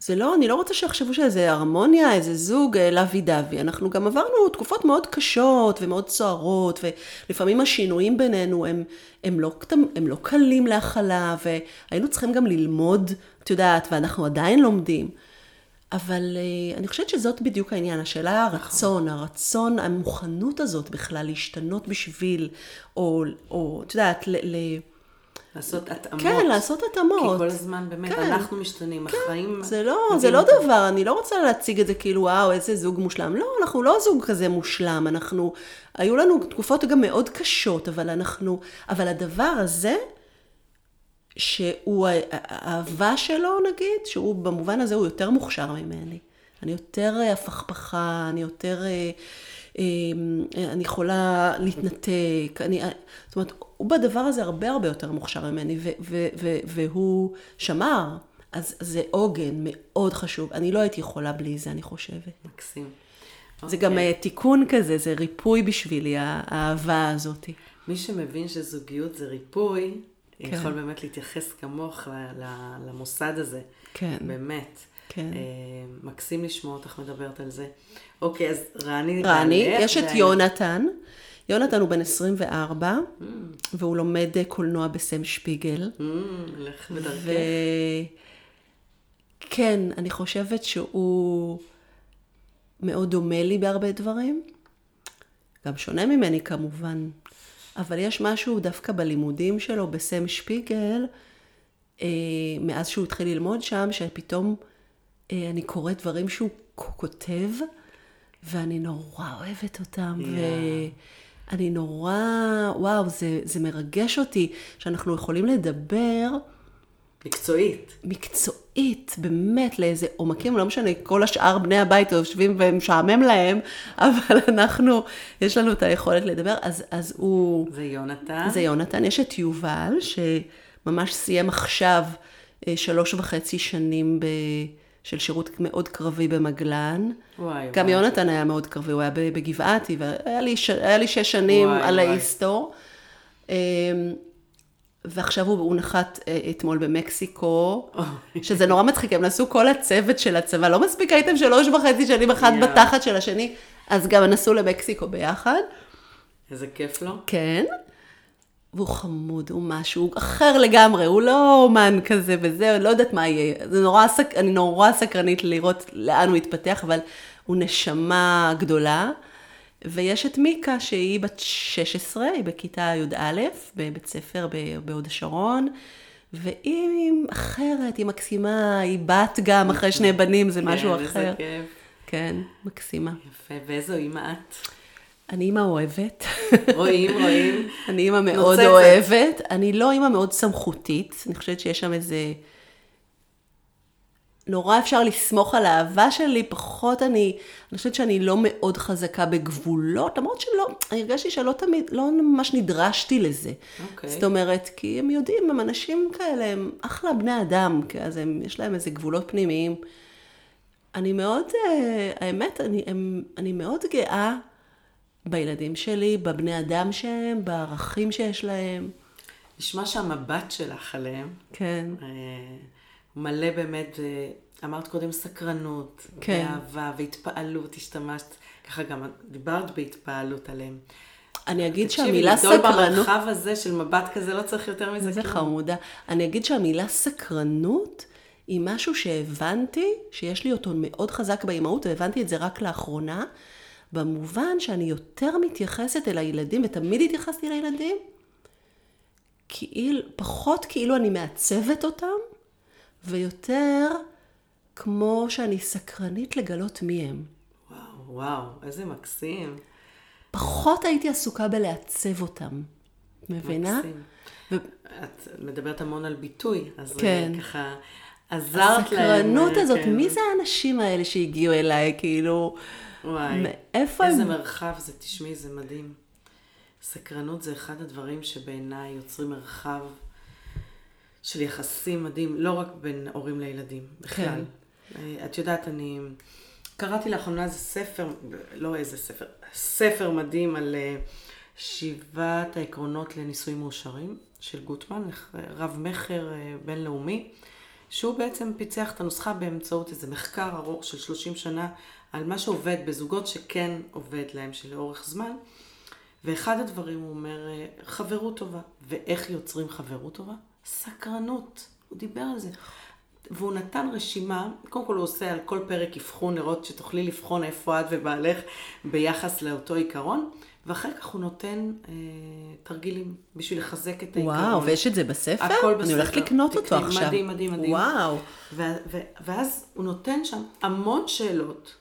זה לא, אני לא רוצה שיחשבו שזה הרמוניה, איזה זוג אה, לוי דווי. אנחנו גם עברנו תקופות מאוד קשות ומאוד סוערות, ולפעמים השינויים בינינו הם, הם, לא, הם לא קלים להכלה, והיינו צריכים גם ללמוד, את יודעת, ואנחנו עדיין לומדים. אבל uh, אני חושבת שזאת בדיוק העניין, השאלה הרצון, הרצון, המוכנות הזאת בכלל להשתנות בשביל, או, או את יודעת, ל... ל לעשות התאמות. כן, לעשות התאמות. כי כל הזמן באמת, כן, אנחנו משתנים, כן, החיים... זה לא, זה לא דבר, אני לא רוצה להציג את זה כאילו, וואו, איזה זוג מושלם. לא, אנחנו לא זוג כזה מושלם, אנחנו... היו לנו תקופות גם מאוד קשות, אבל אנחנו... אבל הדבר הזה, שהוא, האהבה שלו נגיד, שהוא במובן הזה הוא יותר מוכשר ממני. אני יותר אה, הפכפכה, אני יותר, אה, אה, אני יכולה להתנתק, אני, זאת אומרת, הוא בדבר הזה הרבה הרבה יותר מוכשר ממני, ו, ו, ו, והוא שמר, אז זה עוגן מאוד חשוב. אני לא הייתי יכולה בלי זה, אני חושבת. מקסים. זה okay. גם אוקיי. תיקון כזה, זה ריפוי בשבילי, האהבה הזאת. מי שמבין שזוגיות זה ריפוי, כן. יכול באמת להתייחס כמוך למוסד הזה. כן. באמת. כן. אה, מקסים לשמוע אותך מדברת על זה. אוקיי, אז רני... רני, יש את יונתן. יונתן הוא בן 24, mm. והוא לומד אה, קולנוע בסם שפיגל. Mm, לך בדרכך. וכן, אני חושבת שהוא מאוד דומה לי בהרבה דברים. גם שונה ממני כמובן. אבל יש משהו דווקא בלימודים שלו בסם שפיגל, אה, מאז שהוא התחיל ללמוד שם, שפתאום אני קוראת דברים שהוא כותב, ואני נורא אוהבת אותם, yeah. ואני נורא, וואו, זה, זה מרגש אותי שאנחנו יכולים לדבר. מקצועית. מקצועית, באמת, לאיזה עומקים, לא משנה, כל השאר בני הבית יושבים ומשעמם להם, אבל אנחנו, יש לנו את היכולת לדבר, אז, אז הוא... זה יונתן. זה יונתן. יש את יובל, שממש סיים עכשיו אה, שלוש וחצי שנים ב... של שירות מאוד קרבי במגלן. וואי, גם וואי. יונתן היה מאוד קרבי, הוא היה בגבעתי, והיה לי, ש... לי שש שנים וואי, על ההיסטור. אמ, ועכשיו הוא, הוא נחת אה, אתמול במקסיקו, שזה נורא מצחיק, הם נסעו כל הצוות של הצבא, לא מספיק הייתם שלוש וחצי שנים אחד yeah. בתחת של השני, אז גם נסעו למקסיקו ביחד. איזה כיף לו. כן. והוא חמוד, הוא משהו אחר לגמרי, הוא לא אומן כזה וזה, לא יודעת מה יהיה. זה נורא, סק... אני נורא סקרנית לראות לאן הוא יתפתח, אבל הוא נשמה גדולה. ויש את מיקה שהיא בת 16, היא בכיתה י"א בבית ספר בהוד השרון, והיא אחרת, היא מקסימה, היא בת גם אחרי שני בנים, זה משהו כן, אחר. איזה כיף. כן, מקסימה. יפה, ואיזו אימא את? אני אימא אוהבת. רואים, רואים. אני אימא מאוד נוצצת. אוהבת. אני לא אימא מאוד סמכותית, אני חושבת שיש שם איזה... נורא אפשר לסמוך על האהבה שלי, פחות אני, אני חושבת שאני לא מאוד חזקה בגבולות, למרות שלא, אני הרגשתי שלא תמיד, לא ממש נדרשתי לזה. Okay. אוקיי. זאת אומרת, כי הם יודעים, הם אנשים כאלה, הם אחלה בני אדם, אז הם, יש להם איזה גבולות פנימיים. אני מאוד, אה, האמת, אני, הם, אני מאוד גאה בילדים שלי, בבני אדם שהם, בערכים שיש להם. נשמע שהמבט שלך עליהם. כן. אה, מלא באמת, אה, אמרת קודם סקרנות, כן. ואהבה והתפעלות, השתמשת, ככה גם דיברת בהתפעלות עליהם. אני אגיד שהמילה סקרנות... תקשיבי, גדול במרחב הזה של מבט כזה, לא צריך יותר מזה. זה חמודה. אני אגיד שהמילה סקרנות היא משהו שהבנתי, שיש לי אותו מאוד חזק באימהות, והבנתי את זה רק לאחרונה, במובן שאני יותר מתייחסת אל הילדים, ותמיד התייחסתי לילדים, כאילו, פחות כאילו אני מעצבת אותם, ויותר כמו שאני סקרנית לגלות מי הם. וואו, וואו, איזה מקסים. פחות הייתי עסוקה בלעצב אותם, מבינה? מקסים. ו... את מדברת המון על ביטוי, אז כן. ככה עזרת להם. הסקרנות הזאת, כן. מי זה האנשים האלה שהגיעו אליי, כאילו, וואי, מאיפה איזה הם? מרחב זה, תשמעי, זה מדהים. סקרנות זה אחד הדברים שבעיניי יוצרים מרחב של יחסים מדהים, לא רק בין הורים לילדים, בכלל. כן. אה, את יודעת, אני קראתי לאחרונה איזה ספר, לא איזה ספר, ספר מדהים על אה, שבעת העקרונות לנישואים מאושרים של גוטמן, רב מכר אה, בינלאומי, שהוא בעצם פיצח את הנוסחה באמצעות איזה מחקר ארוך של 30 שנה על מה שעובד בזוגות שכן עובד להם שלאורך זמן. ואחד הדברים הוא אומר, חברות טובה. ואיך יוצרים חברות טובה? סקרנות. הוא דיבר על זה. והוא נתן רשימה, קודם כל הוא עושה על כל פרק אבחון, לראות שתוכלי לבחון איפה את ובעלך ביחס לאותו עיקרון, ואחר כך הוא נותן אה, תרגילים בשביל לחזק את העיקרון. וואו, ויש את זה בספר? הכל בספר. אני הולכת לקנות אותו תקני, עכשיו. מדהים, מדהים, מדהים. וואו. ו- ו- ואז הוא נותן שם המון שאלות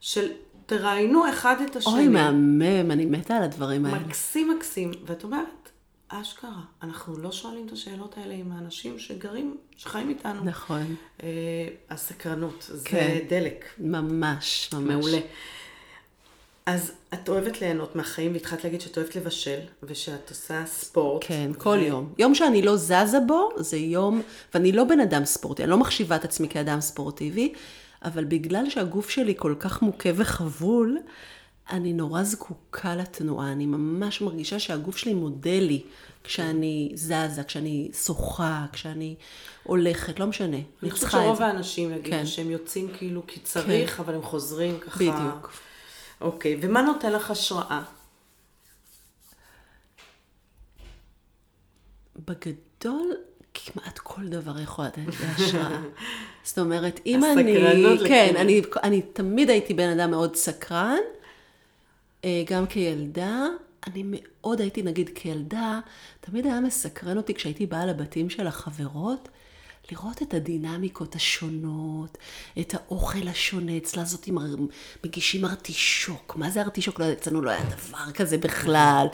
של תראיינו אחד את השני. אוי, מהמם, אני מתה על הדברים האלה. מקסים מקסים, ואת אומרת, אשכרה, אנחנו לא שואלים את השאלות האלה עם האנשים שגרים, שחיים איתנו. נכון. אה, הסקרנות, זה כן. דלק, ממש, ממש. מעולה. אז את אוהבת ליהנות מהחיים, והתחלת להגיד שאת אוהבת לבשל, ושאת עושה ספורט. כן, כל ו- יום. יום שאני לא זזה בו, זה יום, ואני לא בן אדם ספורטי, אני לא מחשיבה את עצמי כאדם ספורטיבי, אבל בגלל שהגוף שלי כל כך מוכה וחבול, אני נורא זקוקה לתנועה. אני ממש מרגישה שהגוף שלי מודה לי כשאני זזה, כשאני שוחה, כשאני הולכת, לא משנה. אני חושבת שרוב. האנשים יגידו כן. שהם יוצאים כאילו כי צריך, אבל הם חוזרים ככה. בדיוק. אוקיי, ומה נותן לך השראה? בגדול, כמעט כל דבר יכול לתת לי השראה. זאת אומרת, אם אני... הסקרנות כן, לכיוון. אני, אני תמיד הייתי בן אדם מאוד סקרן, אה, גם כילדה. אני מאוד הייתי, נגיד, כילדה, תמיד היה מסקרן אותי כשהייתי באה לבתים של החברות, לראות את הדינמיקות השונות, את האוכל השונה. אצלה זאת עם, מגישים ארטישוק. מה זה ארטישוק? לא אצלנו לא היה דבר כזה בכלל.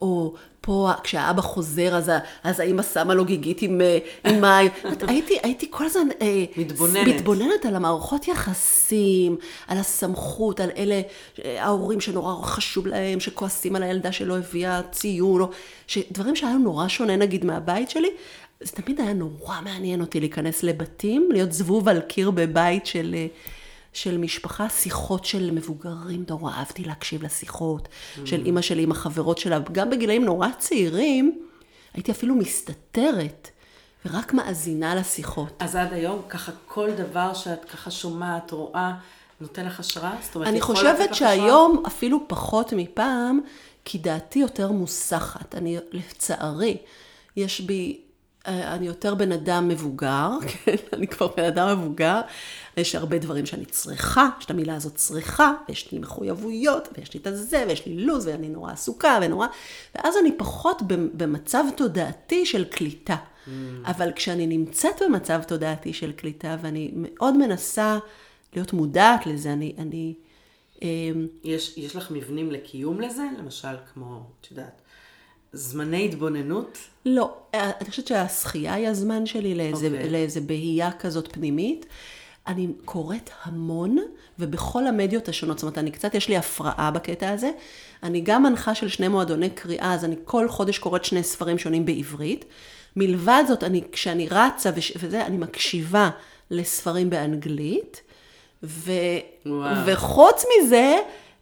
או פה, כשהאבא חוזר, אז, אז האמא שמה לו גיגית עם, אה, עם מים. הייתי, הייתי כל הזמן... אה, מתבוננת. מתבוננת על המערכות יחסים, על הסמכות, על אלה, אה, ההורים שנורא חשוב להם, שכועסים על הילדה שלא הביאה ציון, או דברים שהיו נורא שונה נגיד מהבית שלי. זה תמיד היה נורא מעניין אותי להיכנס לבתים, להיות זבוב על קיר בבית של, של משפחה, שיחות של מבוגרים, נורא אהבתי להקשיב לשיחות של אימא שלי עם החברות שלה, גם בגילאים נורא צעירים, הייתי אפילו מסתתרת. ורק מאזינה לשיחות. אז עד היום, ככה כל דבר שאת ככה שומעת, רואה, נותן לך השראה? זאת אומרת, אני חושבת לך השראה? שהיום אפילו פחות מפעם, כי דעתי יותר מוסחת. אני, לצערי, יש בי, אני יותר בן אדם מבוגר, כן, אני כבר בן אדם מבוגר, יש הרבה דברים שאני צריכה, יש את המילה הזאת צריכה, ויש לי מחויבויות, ויש לי את הזה, ויש לי לו"ז, ואני נורא עסוקה, ונורא... ואז אני פחות במצב תודעתי של קליטה. Mm. אבל כשאני נמצאת במצב תודעתי של קליטה, ואני מאוד מנסה להיות מודעת לזה, אני... אני אמ, יש, יש לך מבנים לקיום לזה? למשל, כמו, את יודעת, זמני התבוננות? לא, אה, אני חושבת שהשחייה היא הזמן שלי לאיזה, אוקיי. okay. לאיזה בהייה כזאת פנימית. אני קוראת המון, ובכל המדיות השונות, זאת אומרת, אני קצת, יש לי הפרעה בקטע הזה. אני גם מנחה של שני מועדוני קריאה, אז אני כל חודש קוראת שני ספרים שונים בעברית. מלבד זאת, אני, כשאני רצה וש, וזה, אני מקשיבה לספרים באנגלית. ו. וחוץ מזה,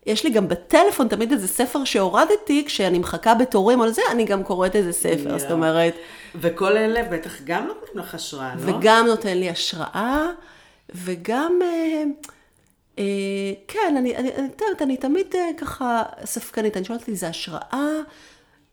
יש לי גם בטלפון תמיד איזה ספר שהורדתי, כשאני מחכה בתורים או לזה, אני גם קוראת איזה ספר, יואו. זאת אומרת, וכל אלה בטח גם נותנים לך השראה, לא? וגם נותן לי השראה, וגם, אה, אה, כן, אני, אני, אני, יודעת, אני תמיד אה, ככה ספקנית, אני שואלת אותי, זה השראה?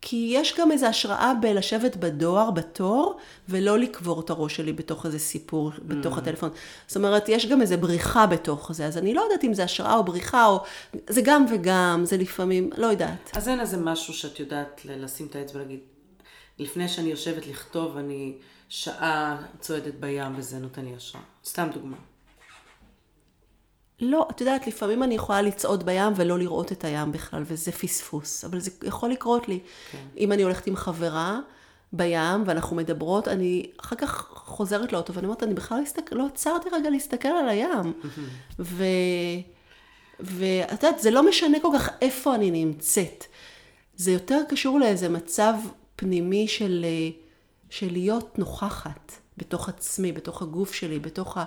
כי יש גם איזו השראה בלשבת בדואר, בתור, ולא לקבור את הראש שלי בתוך איזה סיפור, בתוך הטלפון. זאת אומרת, יש גם איזו בריחה בתוך זה, אז אני לא יודעת אם זה השראה או בריחה, או... זה גם וגם, זה לפעמים, לא יודעת. אז אין איזה משהו שאת יודעת לשים את האצבע ולהגיד, לפני שאני יושבת לכתוב, אני שעה צועדת בים וזה נותן לי השראה. סתם דוגמה. לא, את יודעת, לפעמים אני יכולה לצעוד בים ולא לראות את הים בכלל, וזה פספוס, אבל זה יכול לקרות לי. כן. אם אני הולכת עם חברה בים ואנחנו מדברות, אני אחר כך חוזרת לאוטו ואני אומרת, אני בכלל לא, הסתכל, לא עצרתי רגע להסתכל על הים. ו... ואת יודעת, זה לא משנה כל כך איפה אני נמצאת. זה יותר קשור לאיזה מצב פנימי של, של להיות נוכחת בתוך עצמי, בתוך הגוף שלי, בתוך ה...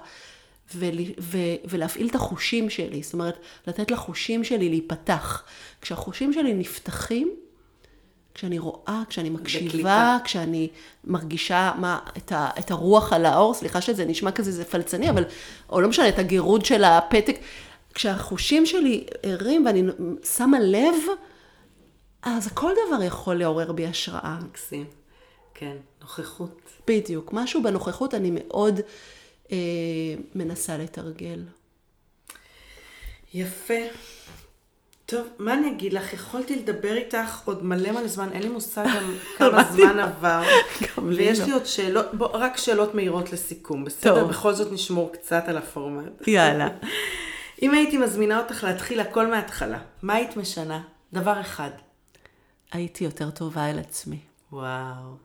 ול, ו, ולהפעיל את החושים שלי, זאת אומרת, לתת לחושים שלי להיפתח. כשהחושים שלי נפתחים, כשאני רואה, כשאני מקשיבה, בקליפה. כשאני מרגישה מה, את, ה, את הרוח על האור, סליחה שזה נשמע כזה, זה פלצני, אבל, או לא משנה, את הגירוד של הפתק, כשהחושים שלי ערים ואני שמה לב, אז כל דבר יכול לעורר בי השראה. מקסים. כן, נוכחות. בדיוק. משהו בנוכחות אני מאוד מנסה לתרגל. יפה. טוב, מה אני אגיד לך? יכולתי לדבר איתך עוד מלא מלא זמן, אין לי מושג גם כמה זמן עבר. ויש לא. לי עוד שאלות, בוא, רק שאלות מהירות לסיכום, בסדר? טוב. בכל זאת נשמור קצת על הפורמט. יאללה. אם הייתי מזמינה אותך להתחיל הכל מההתחלה, מה היית משנה? דבר אחד. הייתי יותר טובה אל עצמי. וואו.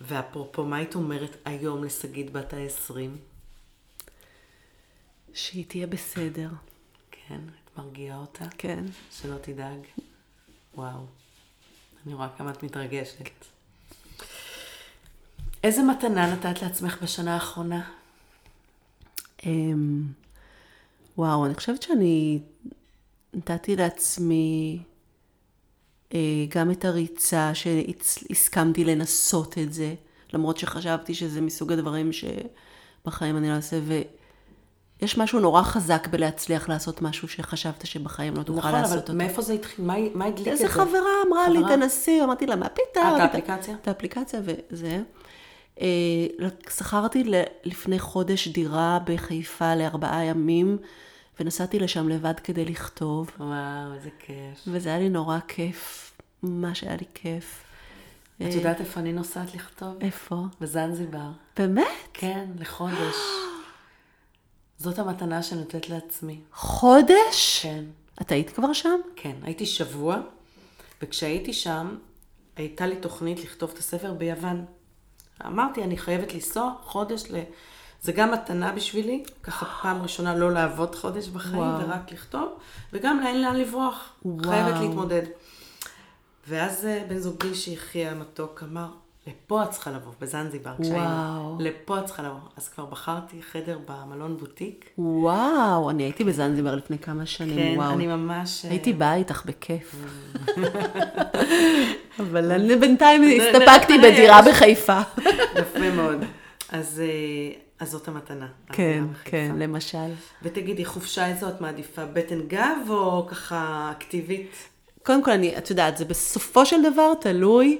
ואפרופו, מה היית אומרת היום לשגית בת ה-20? שהיא תהיה בסדר. כן, את מרגיעה אותה? כן. שלא תדאג. וואו. אני רואה כמה את מתרגשת. איזה מתנה נתת לעצמך בשנה האחרונה? אמ, וואו, אני חושבת שאני נתתי לעצמי גם את הריצה, שהסכמתי לנסות את זה, למרות שחשבתי שזה מסוג הדברים שבחיים אני לא אעשה, ויש משהו נורא חזק בלהצליח לעשות משהו שחשבת שבחיים לא תוכל נכון, לעשות אבל אותו. מאיפה זה התחיל? מה, מה הדליק את זה? איזה חברה אמרה לי, חברה? תנסי, אמרתי לה, מה פתאום? אה, את פתאום?" האפליקציה? את האפליקציה וזה. אה, שכרתי לפני חודש דירה בחיפה לארבעה ימים, ונסעתי לשם לבד כדי לכתוב, וואו, איזה כיף. וזה היה לי נורא כיף, ממש היה לי כיף. את יודעת איפה אני נוסעת לכתוב? איפה? בזנזיבר. באמת? כן, לחודש. זאת המתנה שאני נותנת לעצמי. חודש? כן. את היית כבר שם? כן, הייתי שבוע, וכשהייתי שם, הייתה לי תוכנית לכתוב את הספר ביוון. אמרתי, אני חייבת לנסוע חודש ל... זה גם מתנה בשבילי, ככה פעם ראשונה לא לעבוד חודש בחיים, וואו. ורק לכתוב, וגם אין לאן לברוח. וואו. חייבת להתמודד. ואז אה, בן זוגי שיחיה המתוק אמר, לפה את צריכה לבוא, בזנזיבר, כשהיינו. לפה את צריכה לבוא. אז כבר בחרתי חדר במלון בוטיק. וואו, אני הייתי בזנזיבר לפני כמה שנים, כן, וואו. אני ממש... אה, הייתי באה איתך בכיף. אבל אני בינתיים הסתפקתי בדירה. בחיפה. יפה מאוד. אז, אה, אז זאת המתנה. כן. כן, למשל. ותגידי, חופשה איזו את מעדיפה? בטן גב או ככה אקטיבית? קודם כל, אני, את יודעת, זה בסופו של דבר תלוי,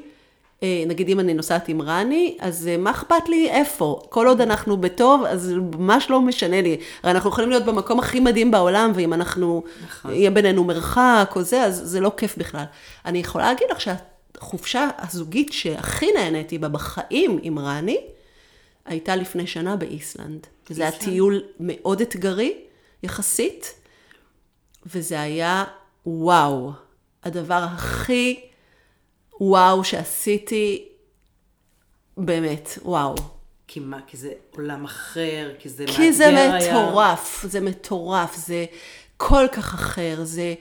אה, נגיד אם אני נוסעת עם רני, אז אה, מה אכפת לי איפה? כל עוד אנחנו בטוב, אז ממש לא משנה לי. הרי אנחנו יכולים להיות במקום הכי מדהים בעולם, ואם אנחנו, נכון. יהיה בינינו מרחק או זה, אז זה לא כיף בכלל. אני יכולה להגיד לך שהחופשה הזוגית שהכי נהניתי בה בחיים עם רני, הייתה לפני שנה באיסלנד. וזה היה איסלנד? טיול מאוד אתגרי, יחסית, וזה היה וואו. הדבר הכי וואו שעשיתי, באמת, וואו. כי מה? כי זה עולם אחר? כי זה מאתגר כי זה היה? מטורף, זה מטורף, זה כל כך אחר, זה,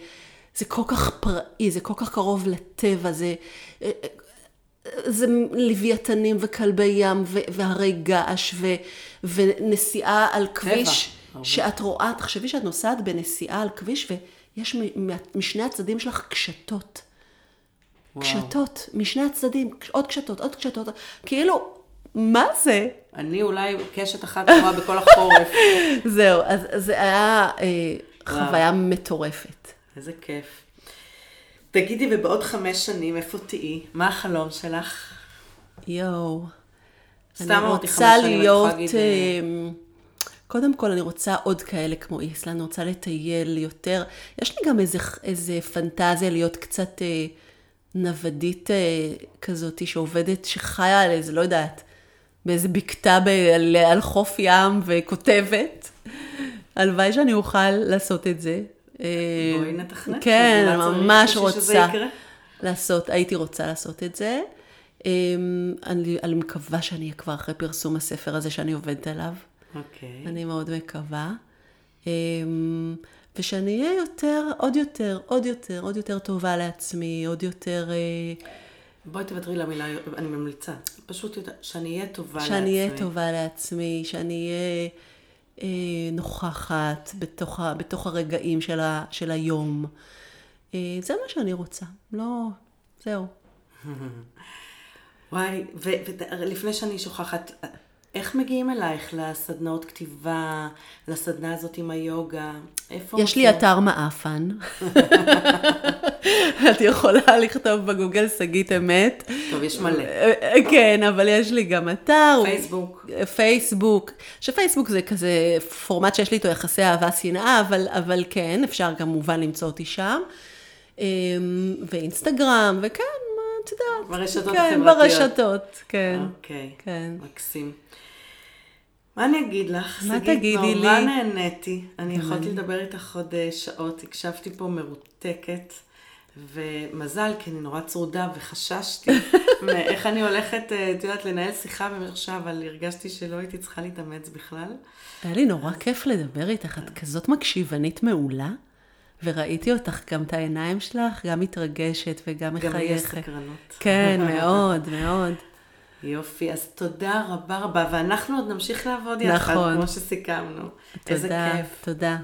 זה כל כך פראי, זה כל כך קרוב לטבע, זה, זה לוויתנים וכלבי ים ו- והרי געש ו- ונסיעה על כביש, הרבה. שאת רואה, תחשבי שאת נוסעת בנסיעה על כביש ויש משני הצדדים שלך קשתות. וואו. קשתות, משני הצדדים, עוד קשתות, עוד קשתות, כאילו, מה זה? אני אולי קשת אחת רואה בכל החורף. זהו, אז זה היה אה, חוויה מטורפת. איזה כיף. תגידי, ובעוד חמש שנים, איפה תהיי? מה החלום שלך? יואו. סתם אמרתי רוצה חמש שנים, אני להיות... יכולה להגיד, אה, אה, קודם כל, אני רוצה עוד כאלה כמו איסלנד, אני רוצה לטייל יותר. יש לי גם איזה, איזה פנטזיה להיות קצת אה, נוודית אה, כזאת, שעובדת, שחיה על איזה, לא יודעת, באיזה בקתה ב, על, על חוף ים וכותבת. הלוואי שאני אוכל לעשות את זה. אה, בואי נתכנן כן, שזה, מה אני צריך ממש רוצה? לעשות, הייתי רוצה לעשות את זה. אמ, אני, אני מקווה שאני אהיה כבר אחרי פרסום הספר הזה שאני עובדת עליו. אוקיי. אני מאוד מקווה. אמ, ושאני אהיה יותר, עוד יותר, עוד יותר, עוד יותר טובה לעצמי, עוד יותר, אה, בואי תוותרי למילה, אני ממליצה. פשוט שאני אהיה טובה לעצמי. שאני אהיה טובה לעצמי, שאני אהיה אה, נוכחת בתוך, ה, בתוך הרגעים של, ה, של היום. אה, זה מה שאני רוצה. לא, זהו. וואי, ולפני שאני שוכחת, איך מגיעים אלייך לסדנאות כתיבה, לסדנה הזאת עם היוגה? איפה... יש לי אתר מעפן. את יכולה לכתוב בגוגל שגית אמת. טוב, יש מלא. כן, אבל יש לי גם אתר. פייסבוק. פייסבוק. שפייסבוק זה כזה פורמט שיש לי איתו יחסי אהבה-שנאה, אבל, אבל כן, אפשר כמובן למצוא אותי שם. אמ, ואינסטגרם, וכן, את יודעת. ברשתות כן, החברתיות. ברשתות, כן. אוקיי. כן. מקסים. מה אני אגיד לך? מה תגידי נורא לי? נהניתי. אני יכולתי לדבר איתך עוד אה, שעות, הקשבתי פה מרותקת. ומזל, כי אני נורא צרודה וחששתי מאיך אני הולכת, אה, את יודעת, לנהל שיחה עכשיו, אבל הרגשתי שלא הייתי צריכה להתאמץ בכלל. היה לי נורא כיף לדבר איתך, את כזאת מקשיבנית מעולה, וראיתי אותך גם את העיניים שלך, גם מתרגשת וגם גם לי יש מחייכת. סקרנות. כן, מאוד, מאוד. יופי, אז תודה רבה רבה, ואנחנו עוד נמשיך לעבוד יחד, נכון. כמו שסיכמנו. איזה תודה, כיף. תודה.